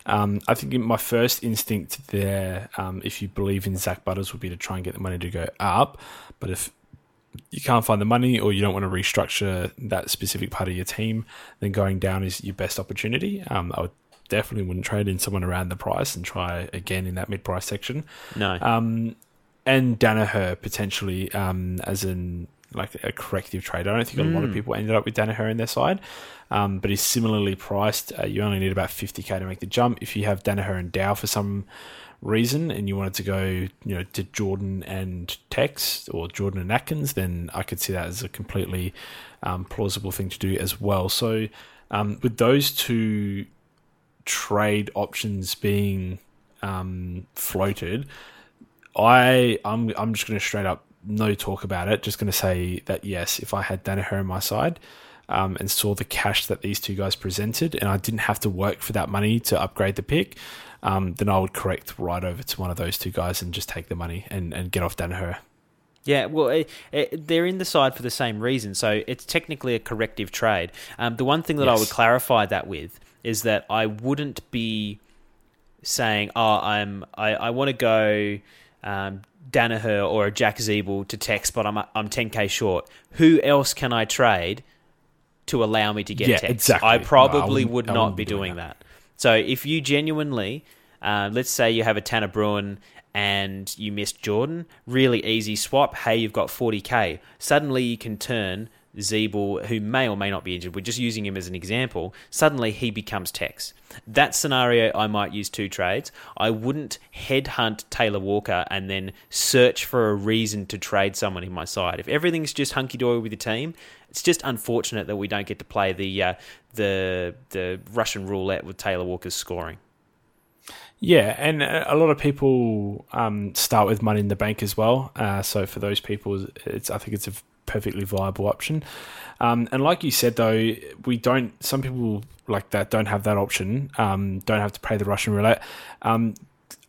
Um, I think my first instinct there, um, if you believe in Zak Butters, would be to try and get the money to go up. But if you can't find the money or you don't want to restructure that specific part of your team, then going down is your best opportunity. Um, I would definitely wouldn't trade in someone around the price and try again in that mid price section. No. Um, and Danaher potentially um, as an like a corrective trade. I don't think a lot of Mm. people ended up with Danaher in their side, um, but he's similarly priced. Uh, you only need about 50k to make the jump. If you have Danaher and Dow for some reason and you wanted to go, you know, to Jordan and Tex or Jordan and Atkins, then I could see that as a completely um, plausible thing to do as well. So um, with those two trade options being um, floated, I I'm I'm just going to straight up no talk about it. Just going to say that yes, if I had Danaher on my side um, and saw the cash that these two guys presented, and I didn't have to work for that money to upgrade the pick, um, then I would correct right over to one of those two guys and just take the money and, and get off Danaher. Yeah, well, it, it, they're in the side for the same reason, so it's technically a corrective trade. Um, the one thing that I would clarify that with is that I wouldn't be saying, "Oh, I'm I, I want to go um, Danaher or a Jack Ziebell to Tex, but I'm I'm 10k short. Who else can I trade to allow me to get Yeah, Tex? exactly. I No, probably wouldn't- I wouldn't be be doing doing that. So if you genuinely, uh, let's say you have a Tanner Bruhn and you missed Jordan, really easy swap. Hey, you've got 40k. Suddenly you can turn Ziebell, who may or may not be injured. We're just using him as an example. Suddenly he becomes Tex. That scenario, I might use two trades. I wouldn't headhunt Taylor Walker and then search for a reason to trade someone in my side. If everything's just hunky dory with the team, it's just unfortunate that we don't get to play the uh, the the Russian roulette with Taylor Walker's scoring. Yeah, and a a lot of people um, start with money in the bank as well. Uh, so for those people, it's I think it's a perfectly viable option. Um, and like you said, though, we don't. Some people like that don't have that option. Um, don't have to pay the Russian roulette.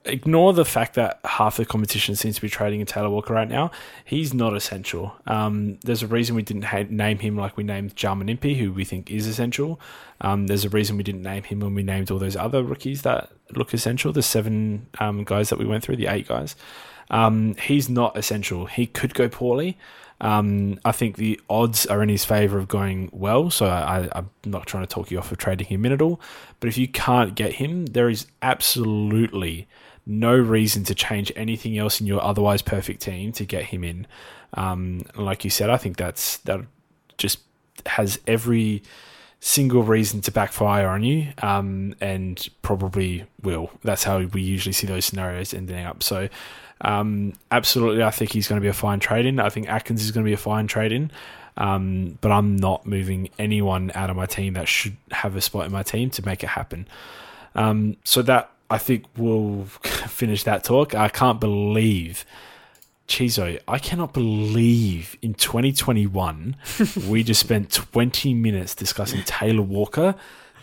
Ignore the fact that half the competition seems to be trading in Taylor Walker right now. He's not essential. Um, there's a reason we didn't ha- name him like we named Jarman Impey, who we think is essential. Um, there's a reason we didn't name him when we named all those other rookies that look essential. The seven um, guys that we went through, the eight guys. Um, he's not essential. He could go poorly. Um, I think the odds are in his favour of going well, so I, I'm not trying to talk you off of trading him in at all. But if you can't get him, there is absolutely no reason to change anything else in your otherwise perfect team to get him in. Um, like you said, I think that's that just has every single reason to backfire on you, um, and probably will. That's how we usually see those scenarios ending up. So, um, absolutely, I think he's going to be a fine trade in. I think Atkins is going to be a fine trade in. Um, but I'm not moving anyone out of my team that should have a spot in my team to make it happen. Um, so that I think we'll finish that talk. I can't believe, Chizo, I cannot believe in 2021 we just spent 20 minutes discussing Taylor Walker,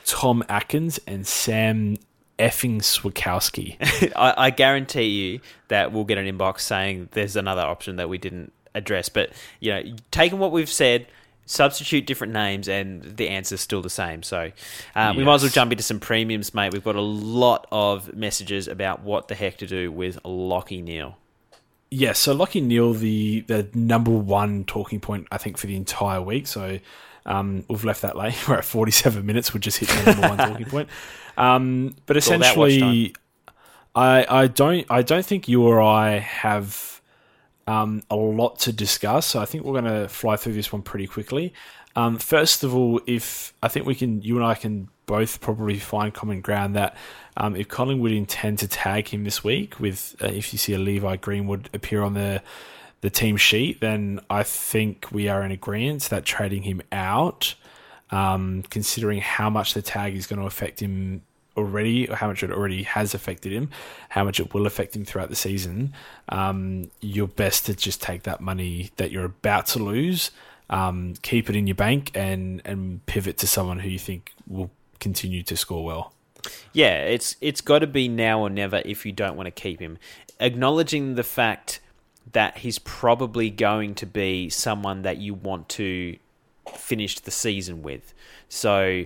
Tom Atkins, and Sam effing Switkowski. I, I guarantee you that we'll get an inbox saying there's another option that we didn't address. But you know, taking what we've said, substitute different names, and the answer's still the same. So uh, we might as well jump into some premiums, mate. We've got a lot of messages about what the heck to do with Lachie Neale. Yeah, so Lachie Neale, the the number one talking point, I think, for the entire week. So um, we've left that late. We're at 47 minutes. We just hit the number one talking point. Um, but all essentially, I I don't I don't think you or I have um, a lot to discuss. So I think we're going to fly through this one pretty quickly. Um, first of all, if I think we can, you and I can both probably find common ground that um, if Collingwood intend to tag him this week, with uh, if you see a Levi Greenwood appear on the the team sheet, then I think we are in agreement that trading him out, um, considering how much the tag is going to affect him already, or how much it already has affected him, how much it will affect him throughout the season, um, you're best to just take that money that you're about to lose, um, keep it in your bank, and and pivot to someone who you think will continue to score well. Yeah, it's it's got to be now or never if you don't want to keep him. Acknowledging the fact that he's probably going to be someone that you want to finish the season with. So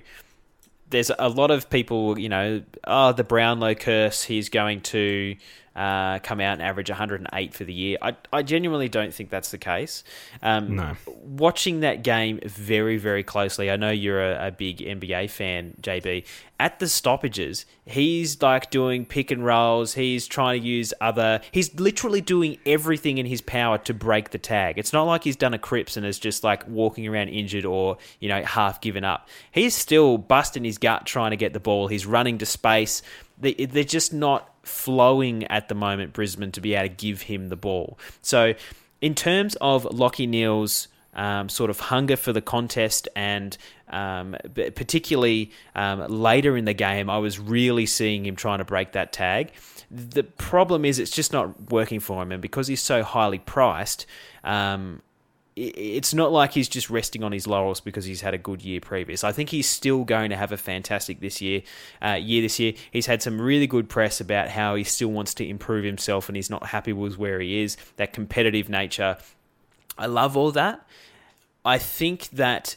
there's a lot of people, you know, oh, the Brownlow curse, he's going to uh, come out and average 108 for the year. I, I genuinely don't think that's the case. Um, No. Watching that game very, very closely, I know you're a, a big NBA fan, JB. At the stoppages, he's like doing pick and rolls. He's trying to use other. He's literally doing everything in his power to break the tag. It's not like he's done a Cripps and is just like walking around injured or, you know, half given up. He's still busting his gut trying to get the ball. He's running to space. They- They're just not flowing at the moment, Brisbane, to be able to give him the ball. So, in terms of Lachie Neale's um, sort of hunger for the contest and um, particularly um, later in the game, I was really seeing him trying to break that tag. The problem is it's just not working for him, and because he's so highly priced, um, it's not like he's just resting on his laurels because he's had a good year previous. I think he's still going to have a fantastic this year. Uh, year this year, he's had some really good press about how he still wants to improve himself and he's not happy with where he is. That competitive nature, I love all that. I think that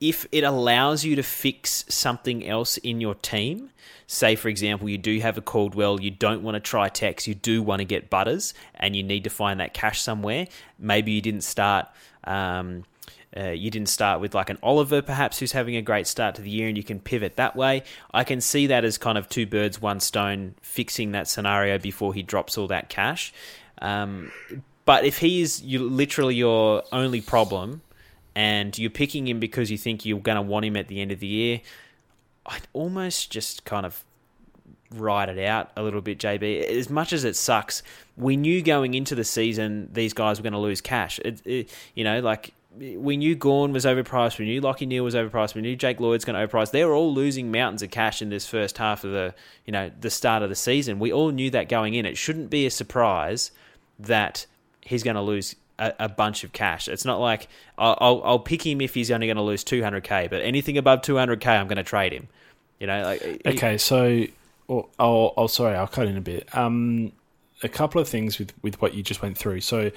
if it allows you to fix something else in your team, say for example, you do have a Caldwell, you don't want to try Tex, you do want to get Butters, and you need to find that cash somewhere. Maybe you didn't start. Um, uh, you didn't start with like an Oliver, perhaps, who's having a great start to the year, and you can pivot that way. I can see that as kind of two birds, one stone, fixing that scenario before he drops all that cash. Um, but if he is you, literally your only problem, and you're picking him because you think you're going to want him at the end of the year, I'd almost just kind of ride it out a little bit, JB. As much as it sucks, we knew going into the season these guys were going to lose cash. It, it, you know, like we knew Gawn was overpriced, we knew Lachie Neale was overpriced, we knew Jake Lloyd's going to overprice. They were all losing mountains of cash in this first half of the, you know, the start of the season. We all knew that going in. It shouldn't be a surprise that he's going to lose a, a bunch of cash. It's not like I'll, I'll, I'll pick him if he's only going to lose 200k, but anything above 200k, I'm going to trade him. You know, like he- Okay, so oh, oh, oh, sorry, I'll cut in a bit. Um, a couple of things with with what you just went through. So,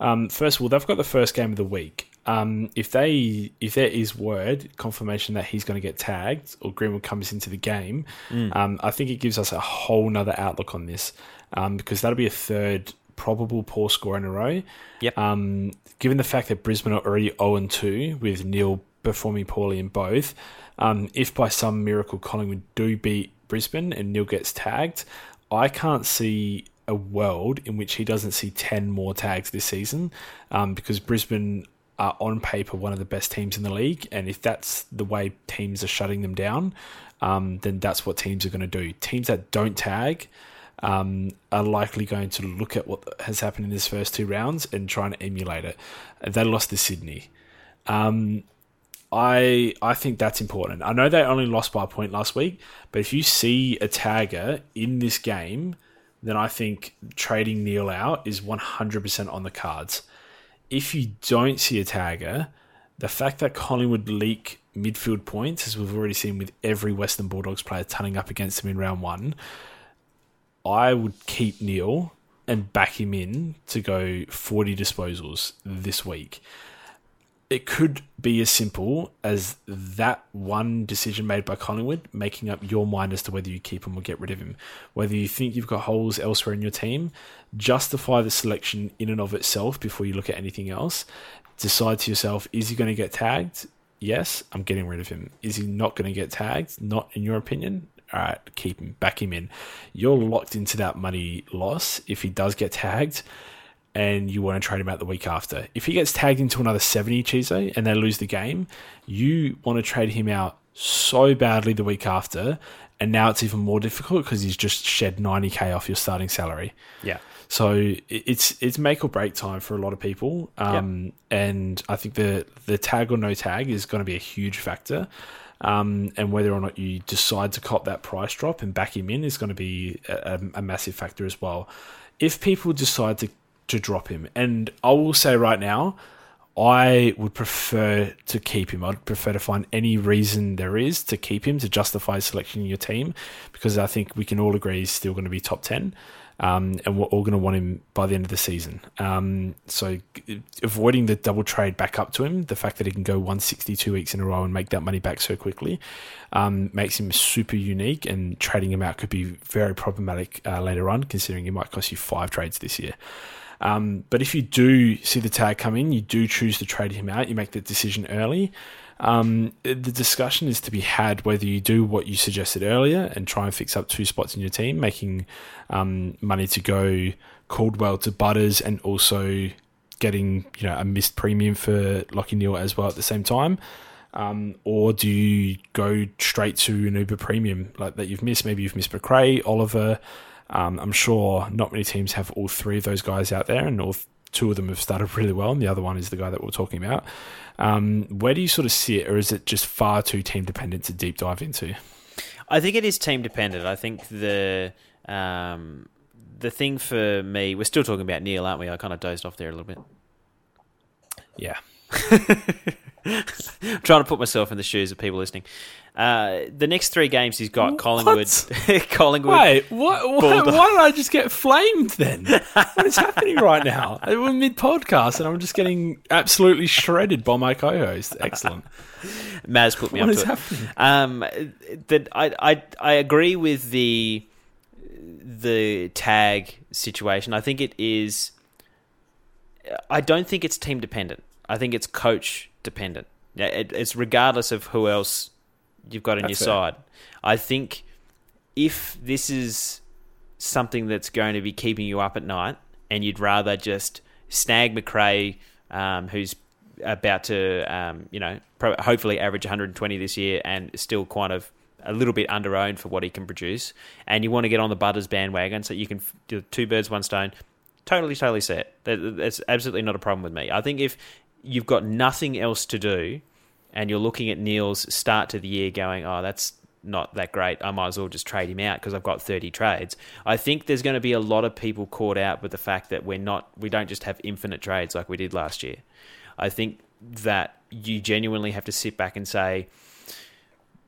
um, first of all, they've got the first game of the week. Um, if they if there is word confirmation that he's going to get tagged or Greenwood comes into the game, um, I think it gives us a whole nother outlook on this um, because that'll be a third probable poor score in a row. Yep. Um, given the fact that Brisbane are already 0 2 with Neale performing poorly in both, um, if by some miracle Collingwood do beat Brisbane and Neale gets tagged, I can't see a world in which he doesn't see 10 more tags this season um, because Brisbane are on paper one of the best teams in the league. And if that's the way teams are shutting them down, um, then that's what teams are going to do. Teams that don't tag um, are likely going to look at what has happened in this first two rounds and try and emulate it. They lost to Sydney. Um, I I think that's important. I know they only lost by a point last week, but if you see a tagger in this game, then I think trading Neale out is 100% on the cards. If you don't see a tagger, the fact that Collingwood leak midfield points, as we've already seen with every Western Bulldogs player turning up against them in round one, I would keep Neale and back him in to go 40 disposals this week. It could be as simple as that one decision made by Collingwood making up your mind as to whether you keep him or get rid of him. Whether you think you've got holes elsewhere in your team, justify the selection in and of itself before you look at anything else. Decide to yourself, is he going to get tagged? Yes, I'm getting rid of him. Is he not going to get tagged? Not in your opinion? All right, keep him, back him in. You're locked into that money loss if he does get tagged and you want to trade him out the week after. If he gets tagged into another 70 Chizo and they lose the game, you want to trade him out so badly the week after, and now it's even more difficult because he's just shed 90k off your starting salary. yeah. So it's it's make or break time for a lot of people, um, and I think the the tag or no tag is going to be a huge factor. Um, and whether or not you decide to cop that price drop and back him in is going to be a, a massive factor as well. If people decide to to drop him, and I will say right now, I would prefer to keep him. I'd prefer to find any reason there is to keep him to justify selection in your team, because I think we can all agree he's still going to be top ten. Um, and we're all going to want him by the end of the season. Um, so avoiding the double trade back up to him, the fact that he can go 162 weeks in a row and make that money back so quickly, um, makes him super unique. And trading him out could be very problematic uh, later on, considering it might cost you five trades this year. Um, but if you do see the tag come in, you do choose to trade him out. You make the decision early. Um, the discussion is to be had whether you do what you suggested earlier and try and fix up two spots in your team, making um, money to go Caldwell to Butters and also getting you know a missed premium for Lachie Neale as well at the same time. Um, or do you go straight to an Uber premium like that you've missed? Maybe you've missed Macrae, Oliver. Um, I'm sure not many teams have all three of those guys out there, and all two of them have started really well, and the other one is the guy that we're talking about. Um, where do you sort of see it, or is it just far too team dependent to deep dive into? I think it is team dependent. I think the um, the thing for me, we're still talking about Neale, aren't we? I kind of dozed off there a little bit. Yeah. trying to put myself in the shoes of people listening. Uh, the next three games he's got Collingwood, Collingwood. Wait, what, what, why did I just get flamed then? what is happening right now? We're mid podcast and I'm just getting absolutely shredded by my co-host. Excellent. Maz put me what up is to happening? it. Um, that I, I I agree with the the tag situation. I think it is. I don't think it's team dependent. I think it's coach dependent. It's regardless of who else you've got on That's your fair. side. I think if this is something that's going to be keeping you up at night, and you'd rather just snag Macrae, um, who's about to, um, you know, pro- hopefully average 120 this year, and still kind of a little bit under owned for what he can produce, and you want to get on the Butters bandwagon so you can f- do two birds, one stone. Totally, totally set. That's absolutely not a problem with me. I think if you've got nothing else to do, and you're looking at Neale's start to the year going, oh, that's not that great. I might as well just trade him out because I've got 30 trades. I think there's going to be a lot of people caught out with the fact that we're not, we don't just have infinite trades like we did last year. I think that you genuinely have to sit back and say,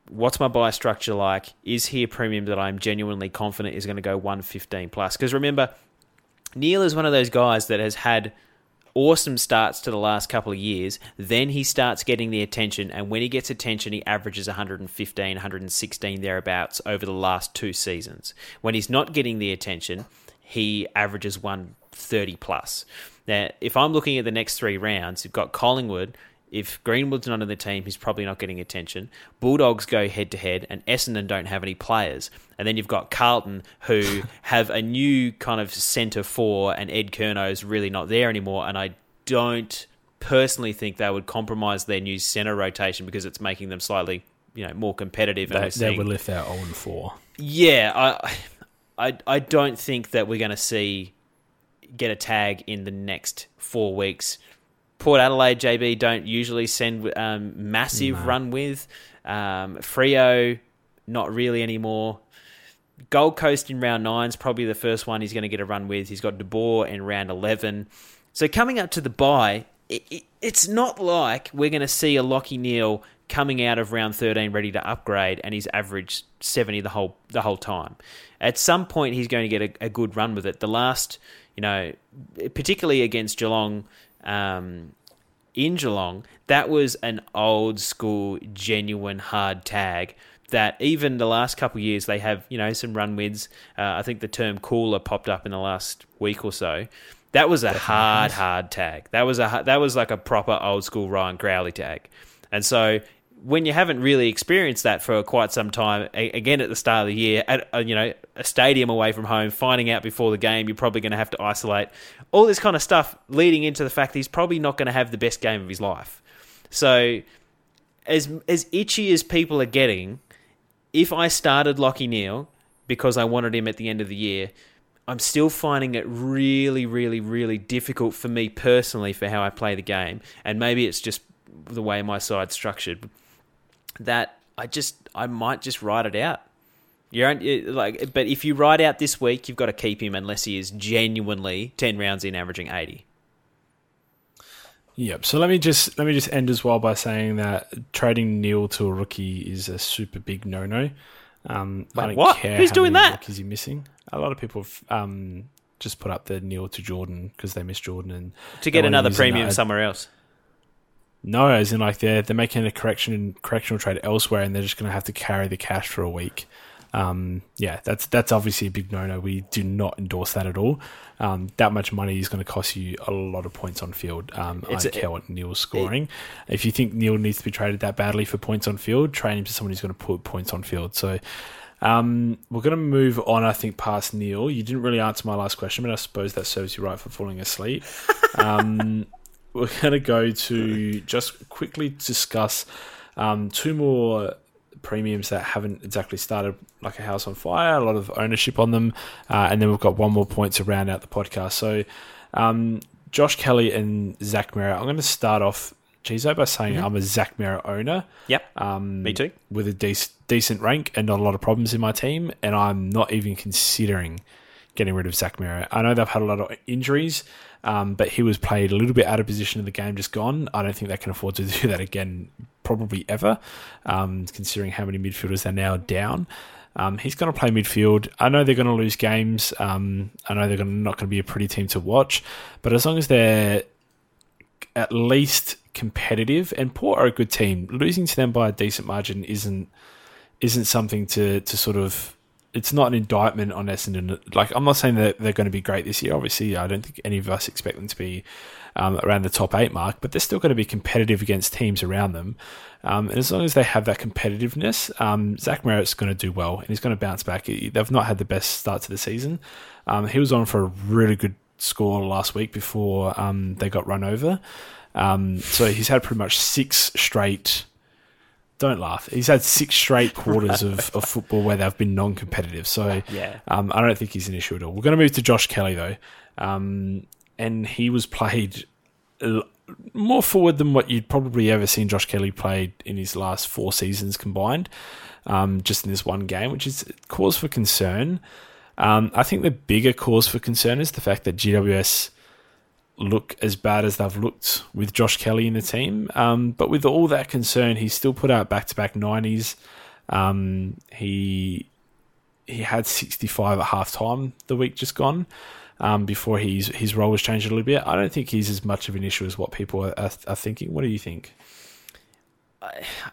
what's my buy structure like? Is he a premium that I'm genuinely confident is going to go 115 plus? Because remember, Neale is one of those guys that has had awesome starts to the last couple of years. Then he starts getting the attention, and when he gets attention, he averages 115, 116 thereabouts over the last two seasons. When he's not getting the attention, he averages 130 plus. Now, if I'm looking at the next three rounds, you've got Collingwood. If Greenwood's not in the team, he's probably not getting attention. Bulldogs go head to head, and Essendon don't have any players. And then you've got Carlton, who have a new kind of centre for, and Ed Curnow's really not there anymore. And I don't personally think they would compromise their new centre rotation because it's making them slightly, you know, more competitive. They, they would lift 0 and 4. yeah, I, I, I don't think that we're going to see get a tag in the next four weeks. Port Adelaide JB don't usually send um, massive No. run with. Um, Freo, not really anymore. Gold Coast in round nine is probably the first one he's going to get a run with. He's got De Boer in round 11. So coming up to the bye, it, it, it's not like we're going to see a Lachie Neale coming out of round 13 ready to upgrade and he's averaged 70 the whole the whole time. At some point he's going to get a, a good run with it. The last, you know, particularly against Geelong um, in Geelong, that was an old school, genuine hard tag. That even the last couple of years they have, you know, some run wins. Uh, I think the term cooler popped up in the last week or so. That was a hard, hard tag. That was a that was like a proper old school Ryan Crowley tag. And so when you haven't really experienced that for quite some time, again at the start of the year, at a, you know a stadium away from home, finding out before the game you're probably going to have to isolate, all this kind of stuff leading into the fact that he's probably not going to have the best game of his life. So, as as itchy as people are getting, if I started Lachie Neale because I wanted him at the end of the year, I'm still finding it really, really, really difficult for me personally for how I play the game, and maybe it's just the way my side's structured that I just I might just write it out. You're like, but if you ride out this week, you've got to keep him unless he is genuinely ten rounds in, averaging eighty. Yep. So let me just let me just end as well by saying that trading Neale to a rookie is a super big no no. Um, Wait, I don't what? care Who's doing many that? rookies you're missing. A lot of people have um, just put up the Neale to Jordan because they miss Jordan and To get another premium somewhere else. No, as in like they're they're making a correction correctional trade elsewhere, and they're just going to have to carry the cash for a week. Um, yeah, that's that's obviously a big no no. We do not endorse that at all. Um, that much money is going to cost you a lot of points on field. Um, I don't a- care what Neale's scoring. if you think Neale needs to be traded that badly for points on field, train him to someone who's going to put points on field. So. Um, we're going to move on, I think, past Neale. You didn't really answer my last question, but I suppose that serves you right for falling asleep. Um, we're going to go to just quickly discuss um, two more premiums that haven't exactly started like a house on fire, a lot of ownership on them, uh, and then we've got one more point to round out the podcast. So, um, Josh Kelly and Zach Merrett. I'm going to start off, Gizo, by saying I'm a Zach Merrett owner. Yep. Um, Me too. With a dec- decent rank and not a lot of problems in my team, and I'm not even considering getting rid of Zach Merrett. I know they've had a lot of injuries, um, but he was played a little bit out of position in the game just gone. I don't think they can afford to do that again, probably ever, um, considering how many midfielders they're now down. Um, he's going to play midfield. I know they're going to lose games. Um, I know they're gonna, not going to be a pretty team to watch, but as long as they're at least competitive, and Port are a good team, losing to them by a decent margin isn't isn't something to to sort of it's not an indictment on Essendon. Like I'm not saying that they're going to be great this year. Obviously, I don't think any of us expect them to be um, around the top eight mark, but they're still going to be competitive against teams around them. Um, and as long as they have that competitiveness, um, Zach Merrett's going to do well and he's going to bounce back. They've not had the best start to the season. Um, he was on for a really good score last week before um, they got run over. Um, so he's had pretty much six straight. Don't laugh. He's had six straight quarters of, of football where they've been non-competitive. So Yeah. um, I don't think he's an issue at all. We're going to move to Josh Kelly though, um, and he was played more forward than what you'd probably ever seen Josh Kelly played in his last four seasons combined. Um, just in this one game, which is cause for concern. Um, I think the bigger cause for concern is the fact that GWS look as bad as they've looked with Josh Kelly in the team. Um, but with all that concern, he still put out back to back nineties. Um, he he had sixty five at half time the week just gone. Um, before his his role was changed a little bit, I don't think he's as much of an issue as what people are, are, are thinking. What do you think?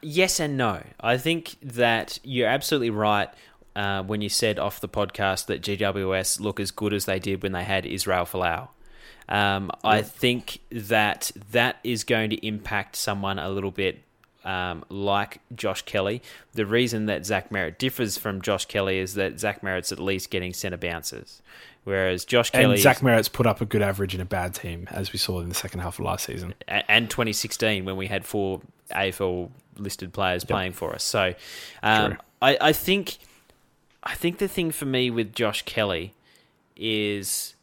Yes and no. I think that you're absolutely right uh, when you said off the podcast that GWS look as good as they did when they had Israel Folau. Um, I think that that is going to impact someone a little bit um, like Josh Kelly. The reason that Zach Merrett differs from Josh Kelly is that Zach Merrett's at least getting centre bounces, whereas Josh Kelly And Zach Merrett's put up a good average in a bad team, as we saw in the second half of last season. and 2016 when we had four AFL listed players playing for us. So um, I, I think I think the thing for me with Josh Kelly is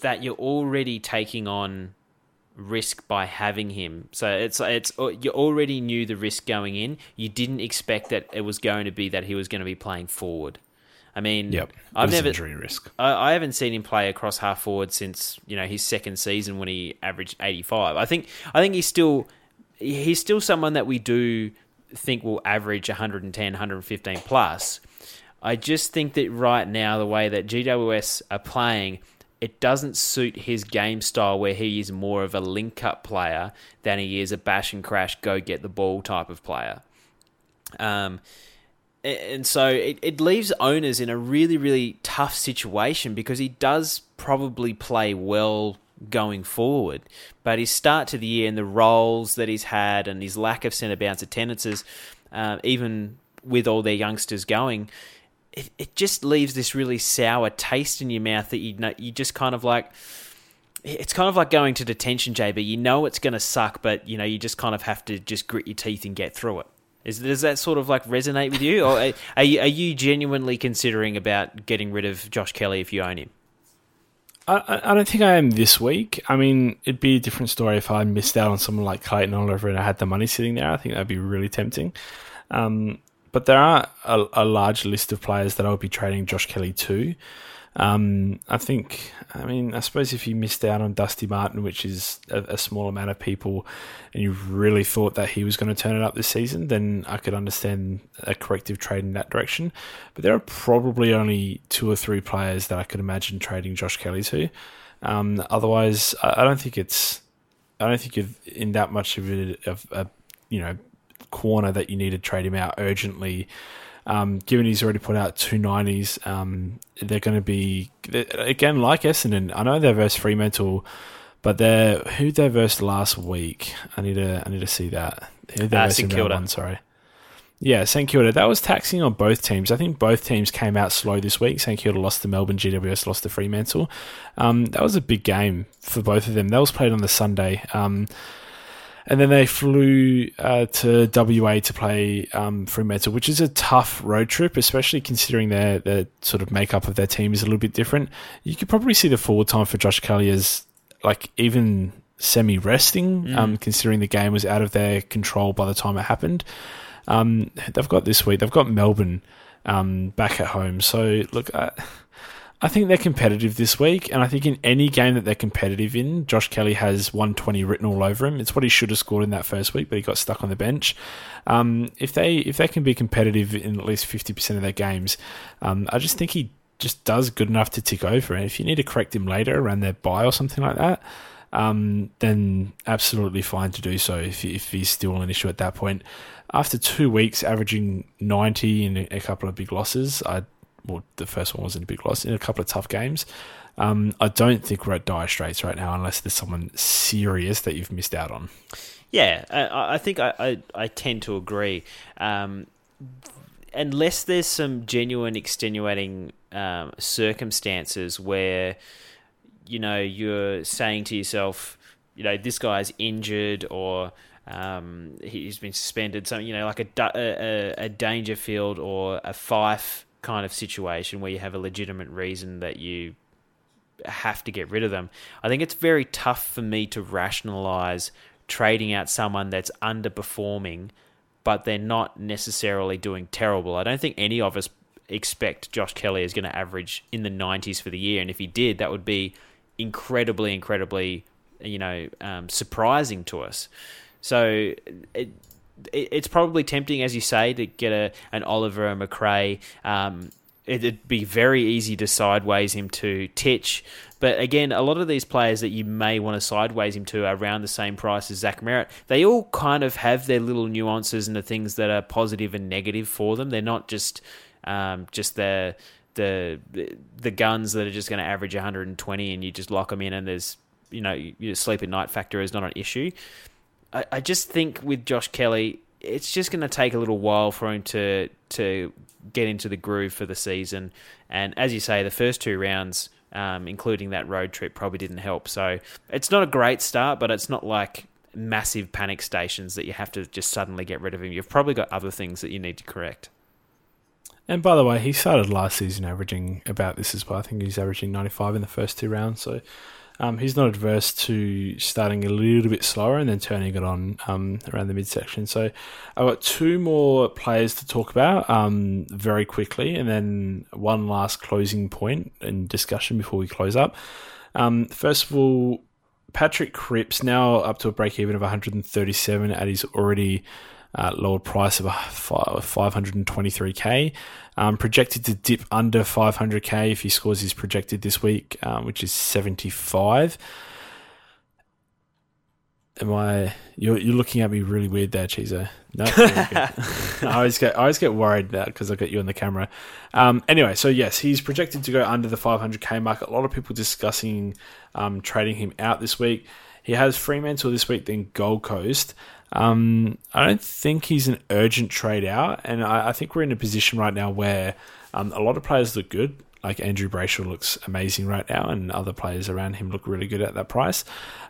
that you're already taking on risk by having him. So it's it's uh, you already knew the risk going in. You didn't expect that it was going to be that he was going to be playing forward. I mean, Yep, I've never injury risk. I, I haven't seen him play across half forward since you know his second season when he averaged 85. I think I think he's still he's still someone that we do think will average 110, 115 plus. I just think that right now the way that GWS are playing, it doesn't suit his game style where he is more of a link up player than he is a bash and crash go get the ball type of player. Um, and so it, it leaves owners in a really, really tough situation because he does probably play well going forward. But his start to the year and the roles that he's had and his lack of centre bounce attendances, uh, even with all their youngsters going, it, it just leaves this really sour taste in your mouth that you know, you just kind of like. It's kind of like going to detention, JB. You know it's going to suck, but you know you just kind of have to just grit your teeth and get through it. Is does that sort of like resonate with you, or are, you are you genuinely considering about getting rid of Josh Kelly if you own him? I, I- I don't think I am this week. I mean, it'd be a different story if I missed out on someone like Clayton Oliver and I had the money sitting there. I think that'd be really tempting. Um, but there are a, a large list of players that I would be trading Josh Kelly to. Um, I think, I mean, I suppose if you missed out on Dusty Martin, which is a, a small amount of people, and you really thought that he was going to turn it up this season, then I could understand a corrective trade in that direction. But there are probably only two or three players that I could imagine trading Josh Kelly to. Um, otherwise, I, I don't think it's, I don't think in that much of a, of a you know, corner that you need to trade him out urgently um, given he's already put out two nineties, um, they're going to be again like Essendon. I know they're versus Fremantle, but they're who they versed last week. I need to I need to see that. Who they uh, St Kilda. One, sorry. Yeah, St Kilda. That was taxing on both teams. I think both teams came out slow this week. St Kilda lost to Melbourne, GWS lost to Fremantle. Um, that was a big game for both of them. That was played on the Sunday. Um, and then they flew uh, to WA to play um, Fremantle, which is a tough road trip, especially considering their, their sort of makeup of their team is a little bit different. You could probably see the forward time for Josh Kelly as like even semi resting, mm. um, considering the game was out of their control by the time it happened. Um, they've got this week, they've got Melbourne um, back at home. So, look, I, I think they're competitive this week, and I think in any game that they're competitive in, Josh Kelly has 120 written all over him. It's what he should have scored in that first week, but he got stuck on the bench. Um, if they if they can be competitive in at least 50% of their games, um, I just think he just does good enough to tick over. And if you need to correct him later around their buy or something like that, um, then absolutely fine to do so if, if he's still an issue at that point. After two weeks, averaging 90 in a couple of big losses, I well, the first one wasn't a big loss in a couple of tough games. Um, I don't think we're at dire straits right now, unless there's someone serious that you've missed out on. Yeah, I, I think I, I, I, tend to agree. Um, unless there's some genuine extenuating um, circumstances where you know you're saying to yourself, you know, this guy's injured or um, he's been suspended, something you know, like a, a, a Dangerfield or a Fyfe kind of situation where you have a legitimate reason that you have to get rid of them. I think it's very tough for me to rationalize trading out someone that's underperforming, but they're not necessarily doing terrible. I don't think any of us expect Josh Kelly is going to average in the 90s for the year, and if he did, that would be incredibly, incredibly, you know, um, surprising to us. So it, it's probably tempting, as you say, to get a an Oliver Macrae. Um, it'd be very easy to sideways him to Titch. But again, a lot of these players that you may want to sideways him to are around the same price as Zach Merrett. They all kind of have their little nuances and the things that are positive and negative for them. They're not just um, just the the the guns that are just going to average 120 and you just lock them in and there's you know your sleep at night factor is not an issue. I, I just think with Josh Kelly, it's just going to take a little while for him to to get into the groove for the season. And as you say, the first two rounds, um, including that road trip, probably didn't help. So it's not a great start, but it's not like massive panic stations that you have to just suddenly get rid of him. You've probably got other things that you need to correct. And by the way, he started last season averaging about this as well. I think he's averaging 95 in the first two rounds. So um, he's not adverse to starting a little bit slower and then turning it on um, around the midsection. So I've got two more players to talk about um, very quickly, and then one last closing point and discussion before we close up. Um, first of all, Patrick Cripps now up to a break even of 137 at his already uh, lowered price of 523k. Um, projected to dip under 500k if he scores his projected this week, um, which is 75. Am I? You're, you're looking at me really weird there, Chizo. No, I always get I always get worried that because I got you on the camera. Um, anyway, so yes, he's projected to go under the 500k mark. A lot of people discussing um, trading him out this week. He has Fremantle this week, then Gold Coast. Um, I don't think he's an urgent trade out, and I, I think we're in a position right now where um, a lot of players look good. Like Andrew Brayshaw looks amazing right now, and other players around him look really good at that price.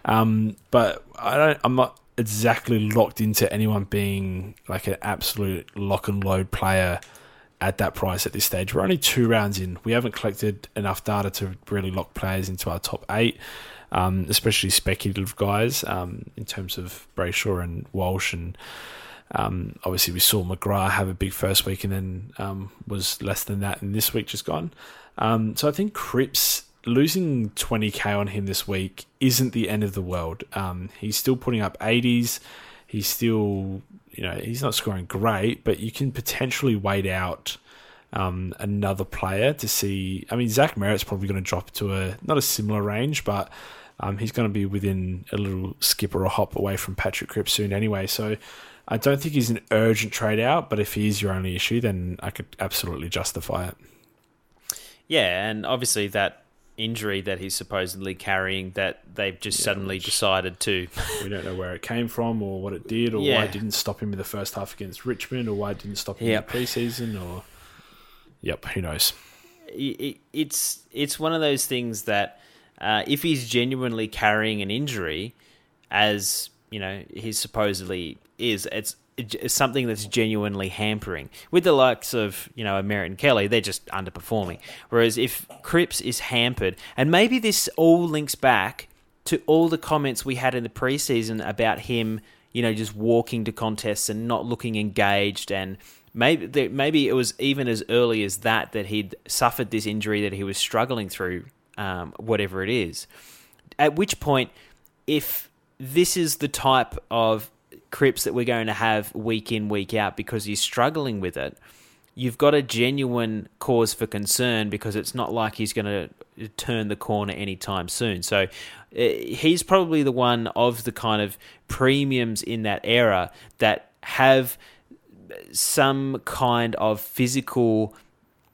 Um, but I don't. I'm not exactly locked into anyone being like an absolute lock and load player at that price at this stage. We're only two rounds in. We haven't collected enough data to really lock players into our top eight um, especially speculative guys um, in terms of Brayshaw and Walsh and Um, obviously, we saw McGrath have a big first week and then um, was less than that in this week just gone. Um, so I think Cripps losing 20k on him this week isn't the end of the world. Um, he's still putting up 80s. He's still, you know, he's not scoring great, but you can potentially wait out um, another player to see. I mean, Zach Merrett's probably going to drop to a not a similar range, but um, he's going to be within a little skip or a hop away from Patrick Cripps soon anyway. So I don't think he's an urgent trade out, but if he is your only issue, then I could absolutely justify it. Yeah, and obviously that injury that he's supposedly carrying that they've just yeah, suddenly decided to. we don't know where it came from or what it did or yeah. why it didn't stop him in the first half against Richmond or why it didn't stop him yep. in the preseason or. Yep, who knows? It's it's one of those things that uh, if he's genuinely carrying an injury, as you know, he supposedly is, it's it's something that's genuinely hampering. With the likes of, you know, Merrett and Kelly, they're just underperforming. Whereas if Cripps is hampered, and maybe this all links back to all the comments we had in the preseason about him, you know, just walking to contests and not looking engaged and maybe maybe it was even as early as that that he'd suffered this injury that he was struggling through, um, whatever it is. At which point, if this is the type of Cripps that we're going to have week in week out because he's struggling with it, you've got a genuine cause for concern because it's not like he's going to turn the corner anytime soon. So eh, he's probably the one of the kind of premiums in that era that have some kind of physical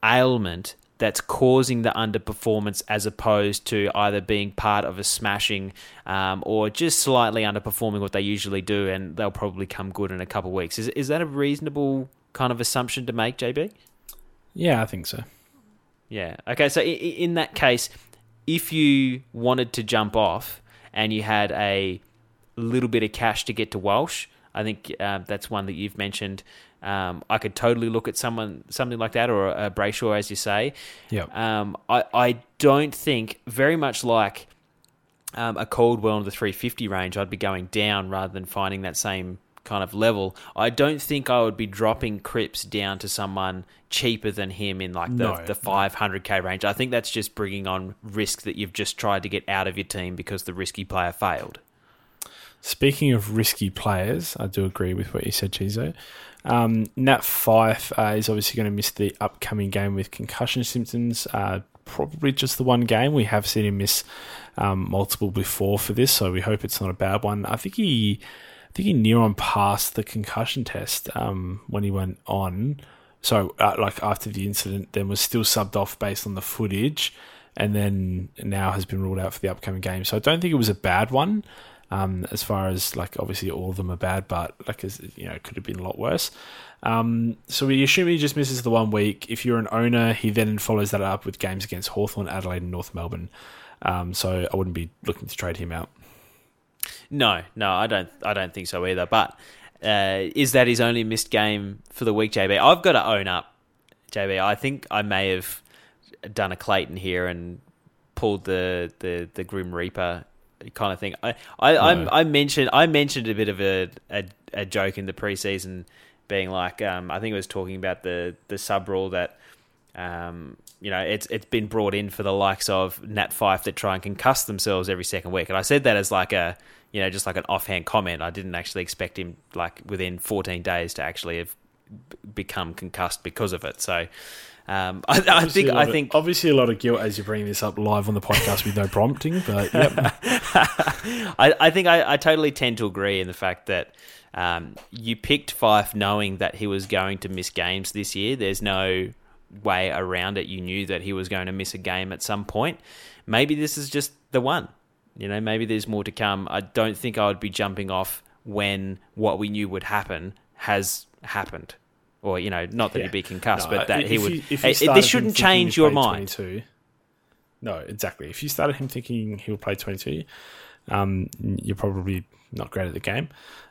ailment that's causing the underperformance as opposed to either being part of a smashing um, or just slightly underperforming what they usually do and they'll probably come good in a couple of weeks. Is, is that a reasonable kind of assumption to make, JB? Yeah, I think so. Yeah. Okay, so in, in that case, if you wanted to jump off and you had a little bit of cash to get to Walsh, I think uh, that's one that you've mentioned um, I could totally look at someone something like that, or a, Brayshaw, as you say. Yeah. Um, I I don't think very much like um, a Caldwell in the 350 range. I'd be going down rather than finding that same kind of level. I don't think I would be dropping Cripps down to someone cheaper than him in like the, no, the 500k range. I think that's just bringing on risk that you've just tried to get out of your team because the risky player failed. Speaking of risky players, I do agree with what you said, Chizo. Um, Nat Fyfe uh, is obviously going to miss the upcoming game with concussion symptoms. Uh, probably just the one game. We have seen him miss um, multiple before for this, so we hope it's not a bad one. I think he, I think he near on passed the concussion test um, when he went on. So, uh, like after the incident, then was still subbed off based on the footage, and then now has been ruled out for the upcoming game. So I don't think it was a bad one. Um, as far as like obviously all of them are bad, but like as you know, it could have been a lot worse. Um, so we assume he just misses the one week. If you're an owner, he then follows that up with games against Hawthorn, Adelaide, and North Melbourne. Um, so I wouldn't be looking to trade him out. No, no, I don't. I don't think so either. But uh, is that his only missed game for the week, JB? I've got to own up, JB. I think I may have done a Clayton here and pulled the the the Grim Reaper kind of thing. I I, no. I, I, mentioned I mentioned a bit of a, a, a joke in the preseason, being like um, I think it was talking about the the sub rule that um, you know it's it's been brought in for the likes of Nat Fyfe that try and concuss themselves every second week, and I said that as like a you know just like an offhand comment. I didn't actually expect him like within 14 days to actually have become concussed because of it. So um, I, I think I think of, obviously a lot of guilt as you bring this up live on the podcast with no prompting, but yep. I, I think I, I, totally tend to agree in the fact that um, you picked Fyfe knowing that he was going to miss games this year. There's no way around it. You knew that he was going to miss a game at some point. Maybe this is just the one. You know, maybe there's more to come. I don't think I would be jumping off when what we knew would happen has happened or you know, not that yeah. he'd be concussed, no, but that he would. You, this shouldn't change your mind. 22, no, exactly. If you started him thinking he will play twenty-two, um, you're probably not great at the game,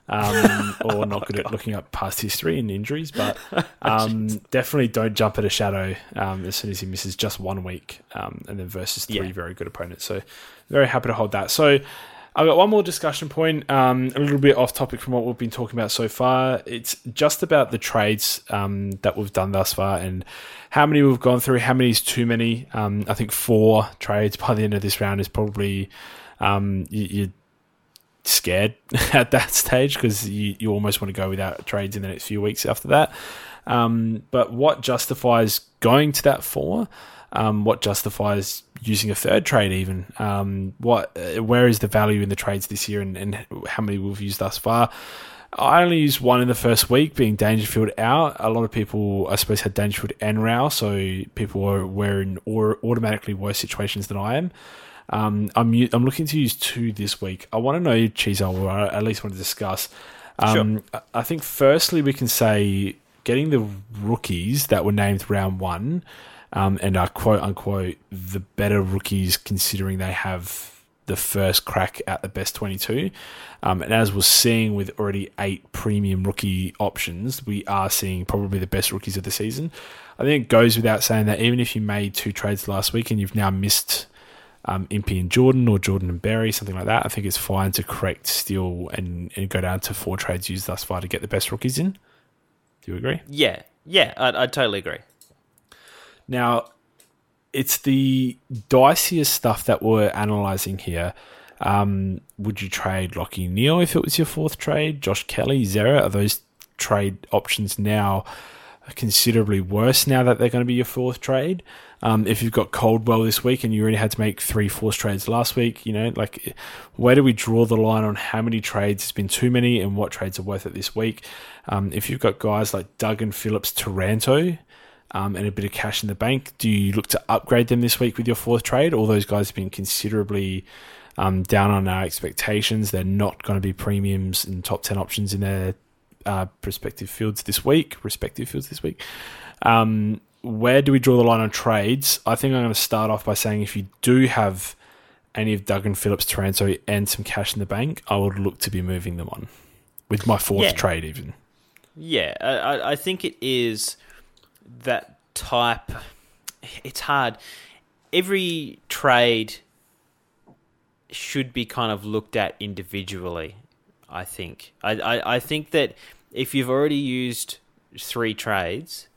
um, or not good at looking up past history and injuries. But um, definitely don't jump at a shadow um, as soon as he misses just one week, um, and then versus three yeah. very good opponents. So very happy to hold that. So I've got one more discussion point, um, a little bit off topic from what we've been talking about so far. It's just about the trades um, that we've done thus far and how many we've gone through, how many is too many. Um, I think four trades by the end of this round is probably um, you, are scared at that stage because you, you almost want to go without trades in the next few weeks after that. Um, but what justifies going to that four? Um, what justifies using a third trade even? Um, what uh, where is the value in the trades this year and, and how many we've used thus far? I only used one in the first week, being Dangerfield out. A lot of people, I suppose, had Dangerfield and Rowell, so people were, were in or automatically worse situations than I am. Um, I'm I'm looking to use two this week. I want to know, Chizo, or I at least want to discuss. Um, sure. I think firstly we can say getting the rookies that were named round one um, and are quote unquote the better rookies considering they have the first crack at the best 22. Um, and as we're seeing with already eight premium rookie options, we are seeing probably the best rookies of the season. I think it goes without saying that even if you made two trades last week and you've now missed um, Impey and Jordan or Jordan and Berry, something like that, I think it's fine to correct still and, and go down to four trades used thus far to get the best rookies in. Do you agree? Yeah, yeah, I, I totally agree. Now, it's the diciest stuff that we're analysing here. Um, would you trade Lachie Neale if it was your fourth trade? Josh Kelly, Zera, are those trade options now considerably worse now that they're going to be your fourth trade? Um, if you've got Caldwell this week and you already had to make three trades last week, you know, like where do we draw the line on how many trades has been too many and what trades are worth it this week? Um, if you've got guys like Duggan Phillips, Taranto, um, and a bit of cash in the bank, do you look to upgrade them this week with your fourth trade? All those guys have been considerably um, down on our expectations. They're not going to be premiums and top 10 options in their uh, prospective fields this week, respective fields this week. Um, where do we draw the line on trades? I think I'm going to start off by saying if you do have any of Duggan Phillips, Taranto, and some cash in the bank, I would look to be moving them on with my fourth yeah. trade, even. Yeah, I, I think it is that type. It's hard. Every trade should be kind of looked at individually. I think. I, I, I think that if you've already used three trades,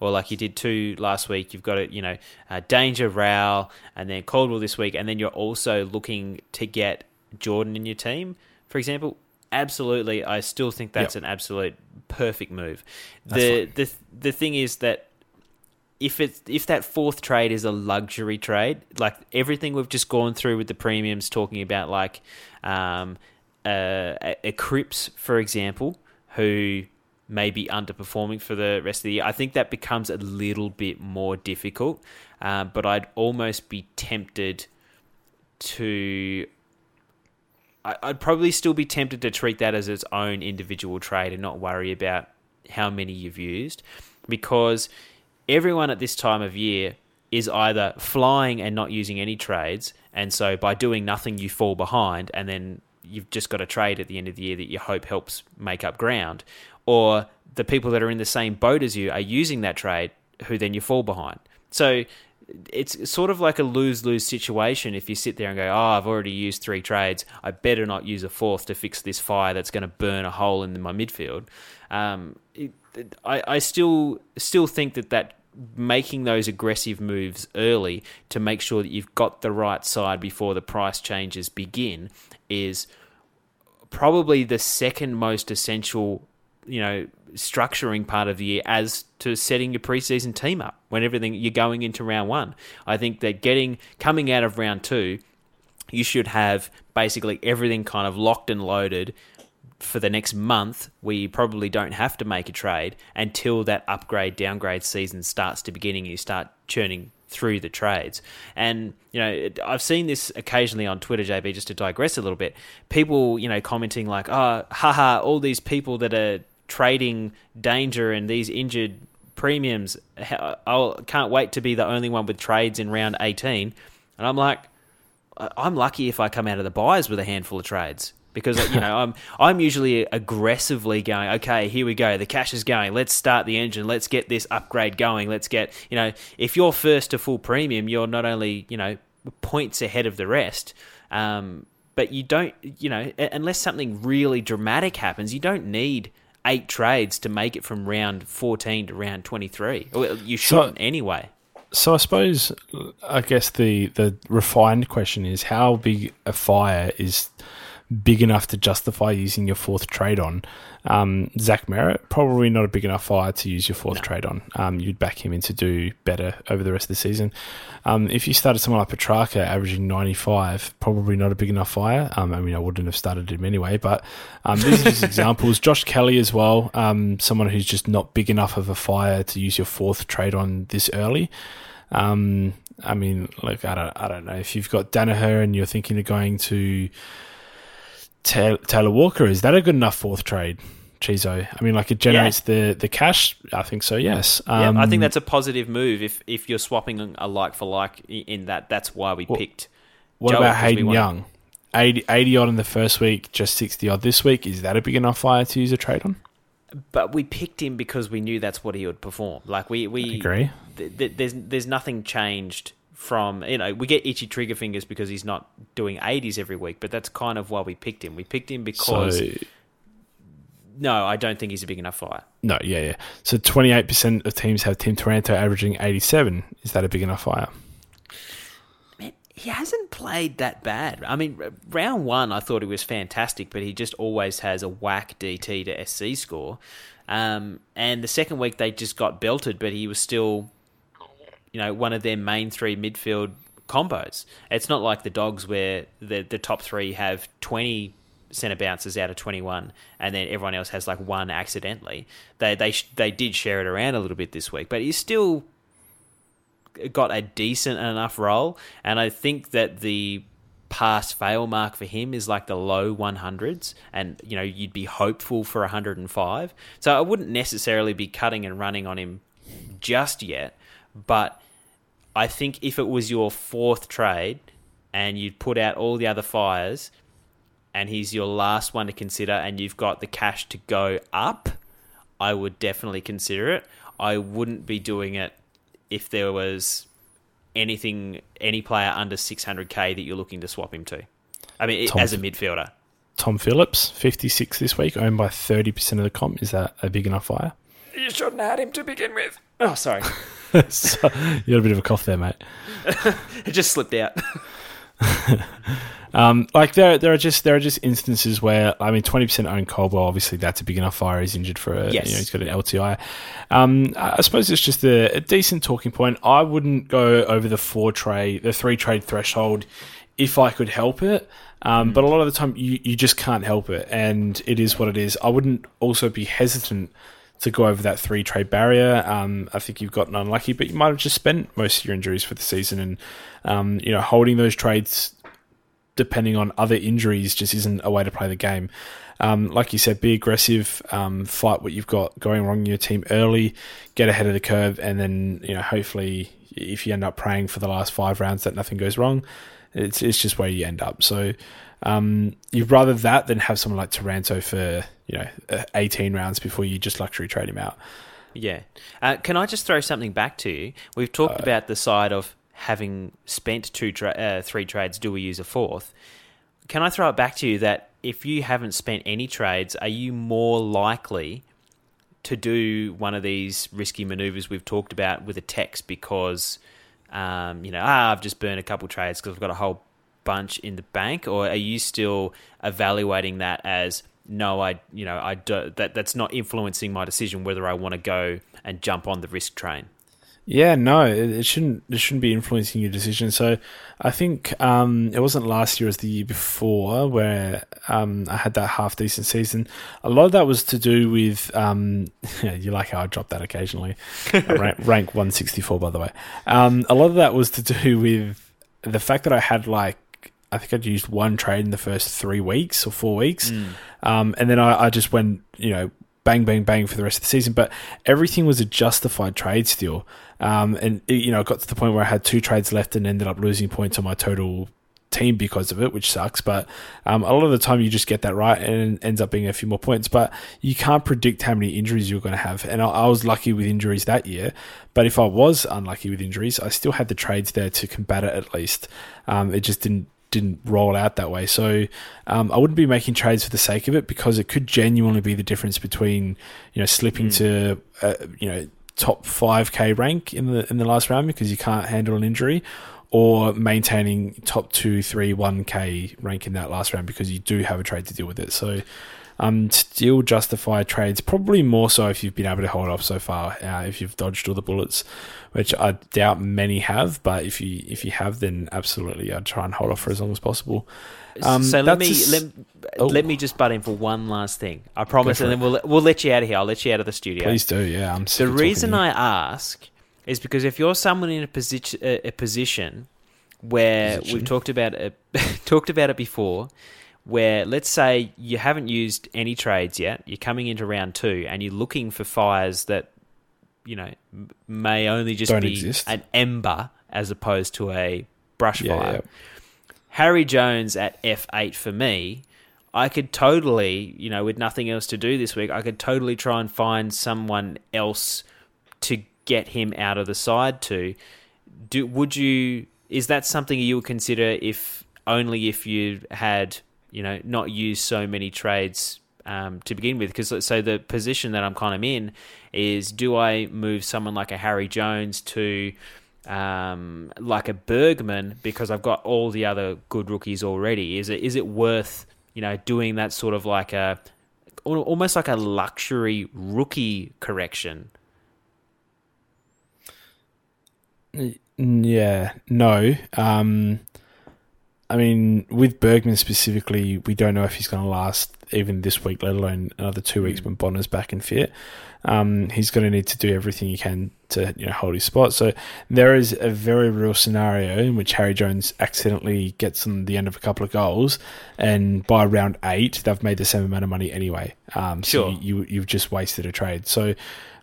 or like you did two last week, you've got a you know uh, Danger Rowell and then Caldwell this week, and then you're also looking to get Jordan in your team, for example. Absolutely, I still think that's yep. an absolute perfect move. The the the thing is that if it's if that fourth trade is a luxury trade, like everything we've just gone through with the premiums, talking about like um, uh, a, a Cripps, for example, who may be underperforming for the rest of the year. I think that becomes a little bit more difficult, uh, but I'd almost be tempted to. I'd probably still be tempted to treat that as its own individual trade and not worry about how many you've used because everyone at this time of year is either flying and not using any trades, and so by doing nothing, you fall behind, and then you've just got a trade at the end of the year that you hope helps make up ground, or the people that are in the same boat as you are using that trade, who then you fall behind. So it's sort of like a lose lose situation if you sit there and go, Oh, I've already used three trades. I better not use a fourth to fix this fire that's going to burn a hole in my midfield. Um, it, I, I still still think that that making those aggressive moves early to make sure that you've got the right side before the price changes begin is probably the second most essential you know structuring part of the year as to setting your preseason team up when everything you're going into round one. I think that getting coming out of round two, you should have basically everything kind of locked and loaded for the next month where you probably don't have to make a trade until that upgrade downgrade season starts to beginning and you start churning through the trades. And, you know, I've seen this occasionally on Twitter, JB, just to digress a little bit. People, you know, commenting like, oh, haha, all these people that are trading danger and these injured premiums, I can't wait to be the only one with trades in round 18. And I'm like, I'm lucky if I come out of the buys with a handful of trades because you know I'm I'm usually aggressively going. Okay, here we go. The cash is going. Let's start the engine. Let's get this upgrade going. Let's get you know if you're first to full premium, you're not only you know points ahead of the rest. Um, but you don't, you know, unless something really dramatic happens, you don't need eight trades to make it from round 14 to round 23. Well, you shouldn't so, anyway. So I suppose, I guess the, the refined question is how big a fire is big enough to justify using your fourth trade on. Um, Zach Merrett, probably not a big enough fire to use your fourth no. trade on. Um, you'd back him in to do better over the rest of the season. Um, if you started someone like Petrarca averaging 95, probably not a big enough fire. Um, I mean, I wouldn't have started him anyway, but um, these are just examples. Josh Kelly as well, um, someone who's just not big enough of a fire to use your fourth trade on this early. I mean, look, I don't, I don't know if you've got Danaher and you're thinking of going to Taylor Walker. Is that a good enough fourth trade? Chizo. I mean, like it generates yeah. the the cash. I think so. Yes. Um, yeah, I think um, that's a positive move if if you're swapping a like for like in that. That's why we well, picked. What Joel about Hayden Young? 80, 80 odd in the first week, just sixty odd this week. Is that a big enough fire to use a trade on? But we picked him because we knew that's what he would perform. Like we we I agree. Th- th- there's there's nothing changed from you know we get itchy trigger fingers because he's not doing 80s every week but that's kind of why we picked him we picked him because so, no, I don't think he's a big enough fire. No, yeah, yeah. So 28% of teams have Tim Taranto averaging 87. Is that a big enough fire? Man, he hasn't played that bad. I mean, round one, I thought he was fantastic, but he just always has a whack DT to SC score. Um, and the second week, they just got belted, but he was still, you know, one of their main three midfield combos. It's not like the dogs where the, the top three have 20 center bounces out of 21, and then everyone else has like one accidentally. They they they did share it around a little bit this week, but he's still got a decent enough role, and I think that the pass fail mark for him is like the low 100s and you know you'd be hopeful for 105 so i wouldn't necessarily be cutting and running on him just yet but i think if it was your fourth trade and you'd put out all the other fires and he's your last one to consider and you've got the cash to go up, I would definitely consider it. I wouldn't be doing it if there was anything, any player under 600k that you're looking to swap him to. I mean, Tom, as a midfielder. Tom Phillips, 56 this week, owned by 30% of the comp. Is that a big enough fire? You shouldn't have had him to begin with. Oh, sorry. so, you had a bit of a cough there, mate. it just slipped out. um, like there, there are just there are just instances where I mean, twenty percent own Caldwell. Obviously, that's a big enough fire. He's injured for a, yes. you know, he's got an LTI. Um, I suppose it's just a, a decent talking point. I wouldn't go over the four trade, the three trade threshold, if I could help it. Um, mm. But a lot of the time, you, you just can't help it, and it is what it is. I wouldn't also be hesitant to go over that three trade barrier. Um, I think you've gotten unlucky, but you might have just spent most of your injuries for the season, and um, you know holding those trades depending on other injuries just isn't a way to play the game. Um, like you said, be aggressive, um, fight what you've got going wrong in your team early, get ahead of the curve, and then you know hopefully if you end up praying for the last five rounds that nothing goes wrong, it's it's just where you end up. So um, you'd rather that than have someone like Taranto for you know uh, 18 rounds before you just luxury trade him out. Yeah. Uh, can I just throw something back to you? We've talked uh, about the side of having spent two tra- uh, three trades. Do we use a fourth? Can I throw it back to you that if you haven't spent any trades, are you more likely to do one of these risky maneuvers we've talked about with a text because um, you know ah, I've just burned a couple trades because I've got a whole bunch in the bank, or are you still evaluating that as no, I you know I do, that that's not influencing my decision whether I want to go and jump on the risk train. Yeah, no, it, it shouldn't. It shouldn't be influencing your decision. So, I think um, it wasn't last year; it was the year before where um, I had that half decent season. A lot of that was to do with um, you like how I drop that occasionally. rank, rank one sixty four, by the way. Um, a lot of that was to do with the fact that I had like I think I'd used one trade in the first three weeks or four weeks, mm. um, and then I, I, just went, you know, bang, bang, bang for the rest of the season. But everything was a justified trade still, um, and it, you know, it got to the point where I had two trades left and ended up losing points on my total team because of it, which sucks. But um, a lot of the time, you just get that right, and it ends up being a few more points. But you can't predict how many injuries you're going to have. And I, I, was lucky with injuries that year. But if I was unlucky with injuries, I still had the trades there to combat it at least. Um, it just didn't didn't roll out that way. So um, I wouldn't be making trades for the sake of it because it could genuinely be the difference between you know slipping mm. to uh, you know top five k rank in the in the last round because you can't handle an injury, or maintaining top two, three, one k rank in that last round because you do have a trade to deal with it. So um, still justify trades, probably more so if you've been able to hold off so far, uh, if you've dodged all the bullets, which I doubt many have. But if you if you have, then absolutely, I'd try and hold off for as long as possible. Um, so let me a, let, oh. let me just butt in for one last thing. I promise, and then we'll we'll let you out of here. I'll let you out of the studio. Please do. Yeah, I'm. The reason I ask is because if you're someone in a position a, a position where position. we've talked about it, talked about it before, where let's say you haven't used any trades yet, you're coming into round two, and you're looking for fires that you know may only just Don't be exist. an ember as opposed to a brush yeah, fire. Yeah. Harry Jones at F8 for me. I could totally, you know, with nothing else to do this week, I could totally try and find someone else to get him out of the side to. Do would you? Is that something you would consider if only if you had you know, not use so many trades um, to begin with. Because so the position that I'm kind of in is: do I move someone like a Harry Jones to um, like a Bergman because I've got all the other good rookies already? Is it is it worth you know doing that sort of like a almost like a luxury rookie correction? Yeah, no. Um, I mean, with Bergman specifically, we don't know if he's going to last even this week, let alone another two weeks when Bonner's back and fit. Um, he's going to need to do everything he can to you know hold his spot. So there is a very real scenario in which Harry Jones accidentally gets on the end of a couple of goals, and by round eight, they've made the same amount of money anyway. Um, so sure. you, you have just wasted a trade. So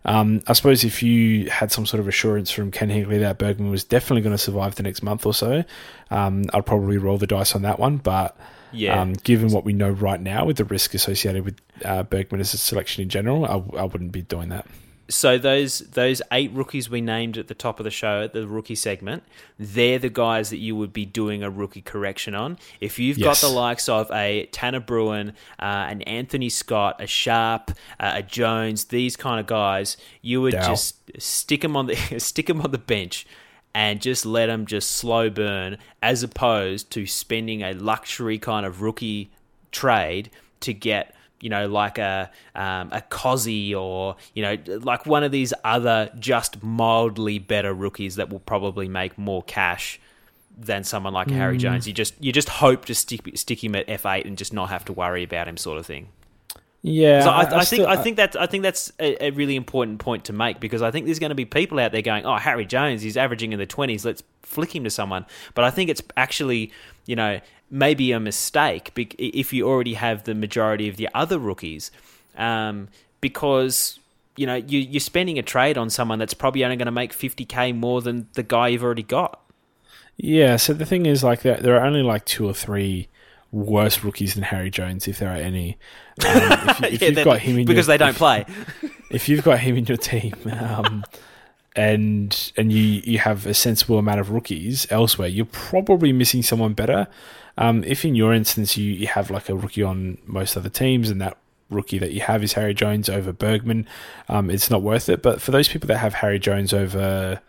um, I suppose if you had some sort of assurance from Ken Hinkley that Bergman was definitely going to survive the next month or so, um, I'd probably roll the dice on that one. But yeah. Um, given what we know right now with the risk associated with uh, Bergman as a selection in general, I, I wouldn't be doing that so those those eight rookies we named at the top of the show at the rookie segment, they're the guys that you would be doing a rookie correction on. If you've yes. got the likes of a Tanner Bruhn, uh, an Anthony Scott, a Sharp, uh, a Jones, these kind of guys, you would Dow. just stick them on the stick them on the bench and just let them just slow burn, as opposed to spending a luxury kind of rookie trade to get you know, like a um, a Cozzy or you know, like one of these other just mildly better rookies that will probably make more cash than someone like mm. Harry Jones. You just you just hope to stick stick him at F eight and just not have to worry about him, sort of thing. Yeah, so I, I, I, think still, I think that I think that's a, a, really important point to make because I think there's going to be people out there going, "Oh, Harry Jones, he's averaging in the twenties. Let's flick him to someone." But I think it's actually, you know, maybe a mistake if you already have the majority of the other rookies, um, because you know you, you're spending a trade on someone that's probably only going to make 50k more than the guy you've already got. Yeah. So the thing is, like, there, there are only like two or three worse rookies than Harry Jones, if there are any. Um, if, you, if yeah, you've got him because your, they don't play. if you've got him in your team, um, and and you you have a sensible amount of rookies elsewhere, you're probably missing someone better. Um, if in your instance you, you have like a rookie on most other teams and that rookie that you have is Harry Jones over Bergman, um, it's not worth it. But for those people that have Harry Jones over,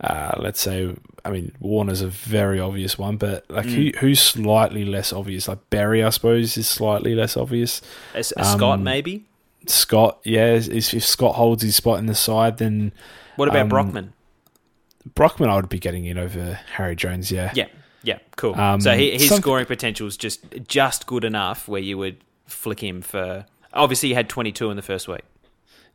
uh, let's say, I mean, Warner's a very obvious one, but like mm. who, who's slightly less obvious? Like Berry, I suppose, is slightly less obvious. As, um, Scott, maybe? Scott, yeah. If, if, Scott holds his spot in the side, then. What about um, Brockman? Brockman, I would be getting in over Harry Jones, yeah. Yeah. Yeah, cool. Um, so he, his scoring potential is just just good enough where you would flick him for. Obviously, he had 22 in the first week.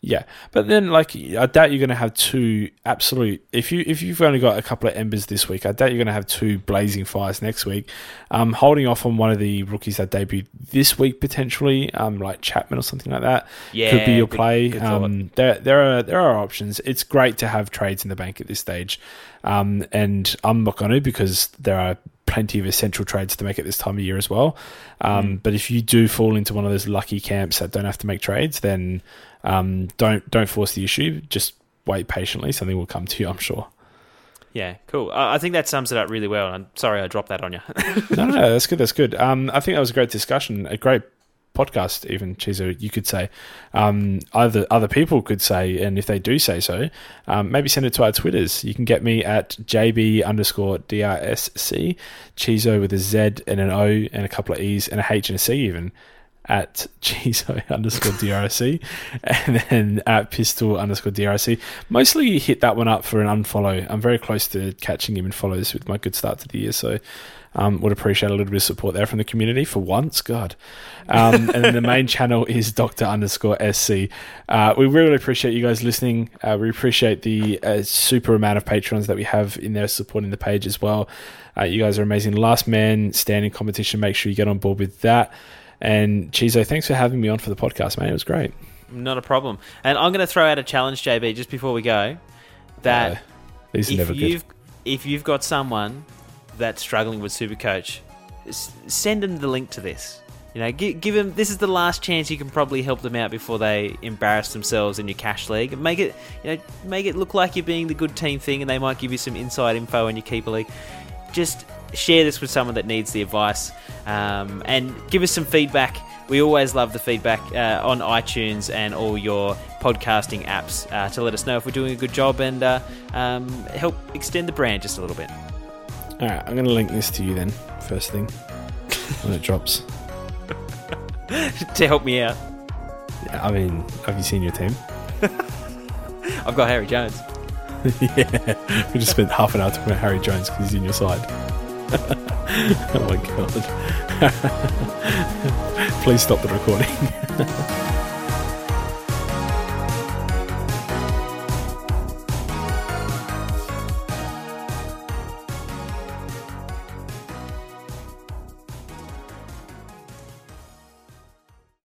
Yeah, but then like I doubt you're going to have two absolute. If you if you've only got a couple of embers this week, I doubt you're going to have two blazing fires next week. Um, holding off on one of the rookies that debuted this week potentially, um, like Chapman or something like that, yeah, could be your good, play. good um, there there are there are options. It's great to have trades in the bank at this stage, um, and I'm not going to because there are plenty of essential trades to make at this time of year as well. Um, mm. But if you do fall into one of those lucky camps that don't have to make trades, then um, don't don't force the issue. Just wait patiently. Something will come to you, I'm sure. Yeah, cool. I think that sums it up really well. I'm sorry I dropped that on you. no, no, no, that's good. That's good. Um, I think that was a great discussion, a great podcast. Even Chizo, you could say, um, other other people could say, and if they do say so, um, maybe send it to our twitters. You can get me at jb underscore drsc, Chizo with a Z and an O and a couple of E's and a H and a C even. At Chizo underscore DRC and then at pistol underscore DRC. Mostly hit that one up for an unfollow. I'm very close to catching him in follows with my good start to the year. So um, would appreciate a little bit of support there from the community for once. God. Um, and then the main channel is Doctor underscore SC. Uh, we really appreciate you guys listening. Uh, we appreciate the uh, super amount of patrons that we have in there supporting the page as well. Uh, you guys are amazing. Last man standing competition. Make sure you get on board with that. And Chizo, thanks for having me on for the podcast, mate. It was great. Not a problem. And I'm going to throw out a challenge, JB, just before we go. That Uh, these are if never you've good. if you've got someone that's struggling with Supercoach, send them the link to this. You know, give, give them. This is the last chance you can probably help them out before they embarrass themselves in your cash league. Make it, you know, make it look like you're being the good team thing, and they might give you some inside info in your keeper league. Just share this with someone that needs the advice, um, and give us some feedback. We always love the feedback uh, on iTunes and all your podcasting apps uh, to let us know if we're doing a good job and uh, um, help extend the brand just a little bit. All right, I'm going to link this to you then, first thing, when it drops. to help me out. Yeah, I mean, have you seen your team? I've got Harry Jones. yeah, we just spent half an hour talking about Harry Jones because he's in your side. oh my god. Please stop the recording.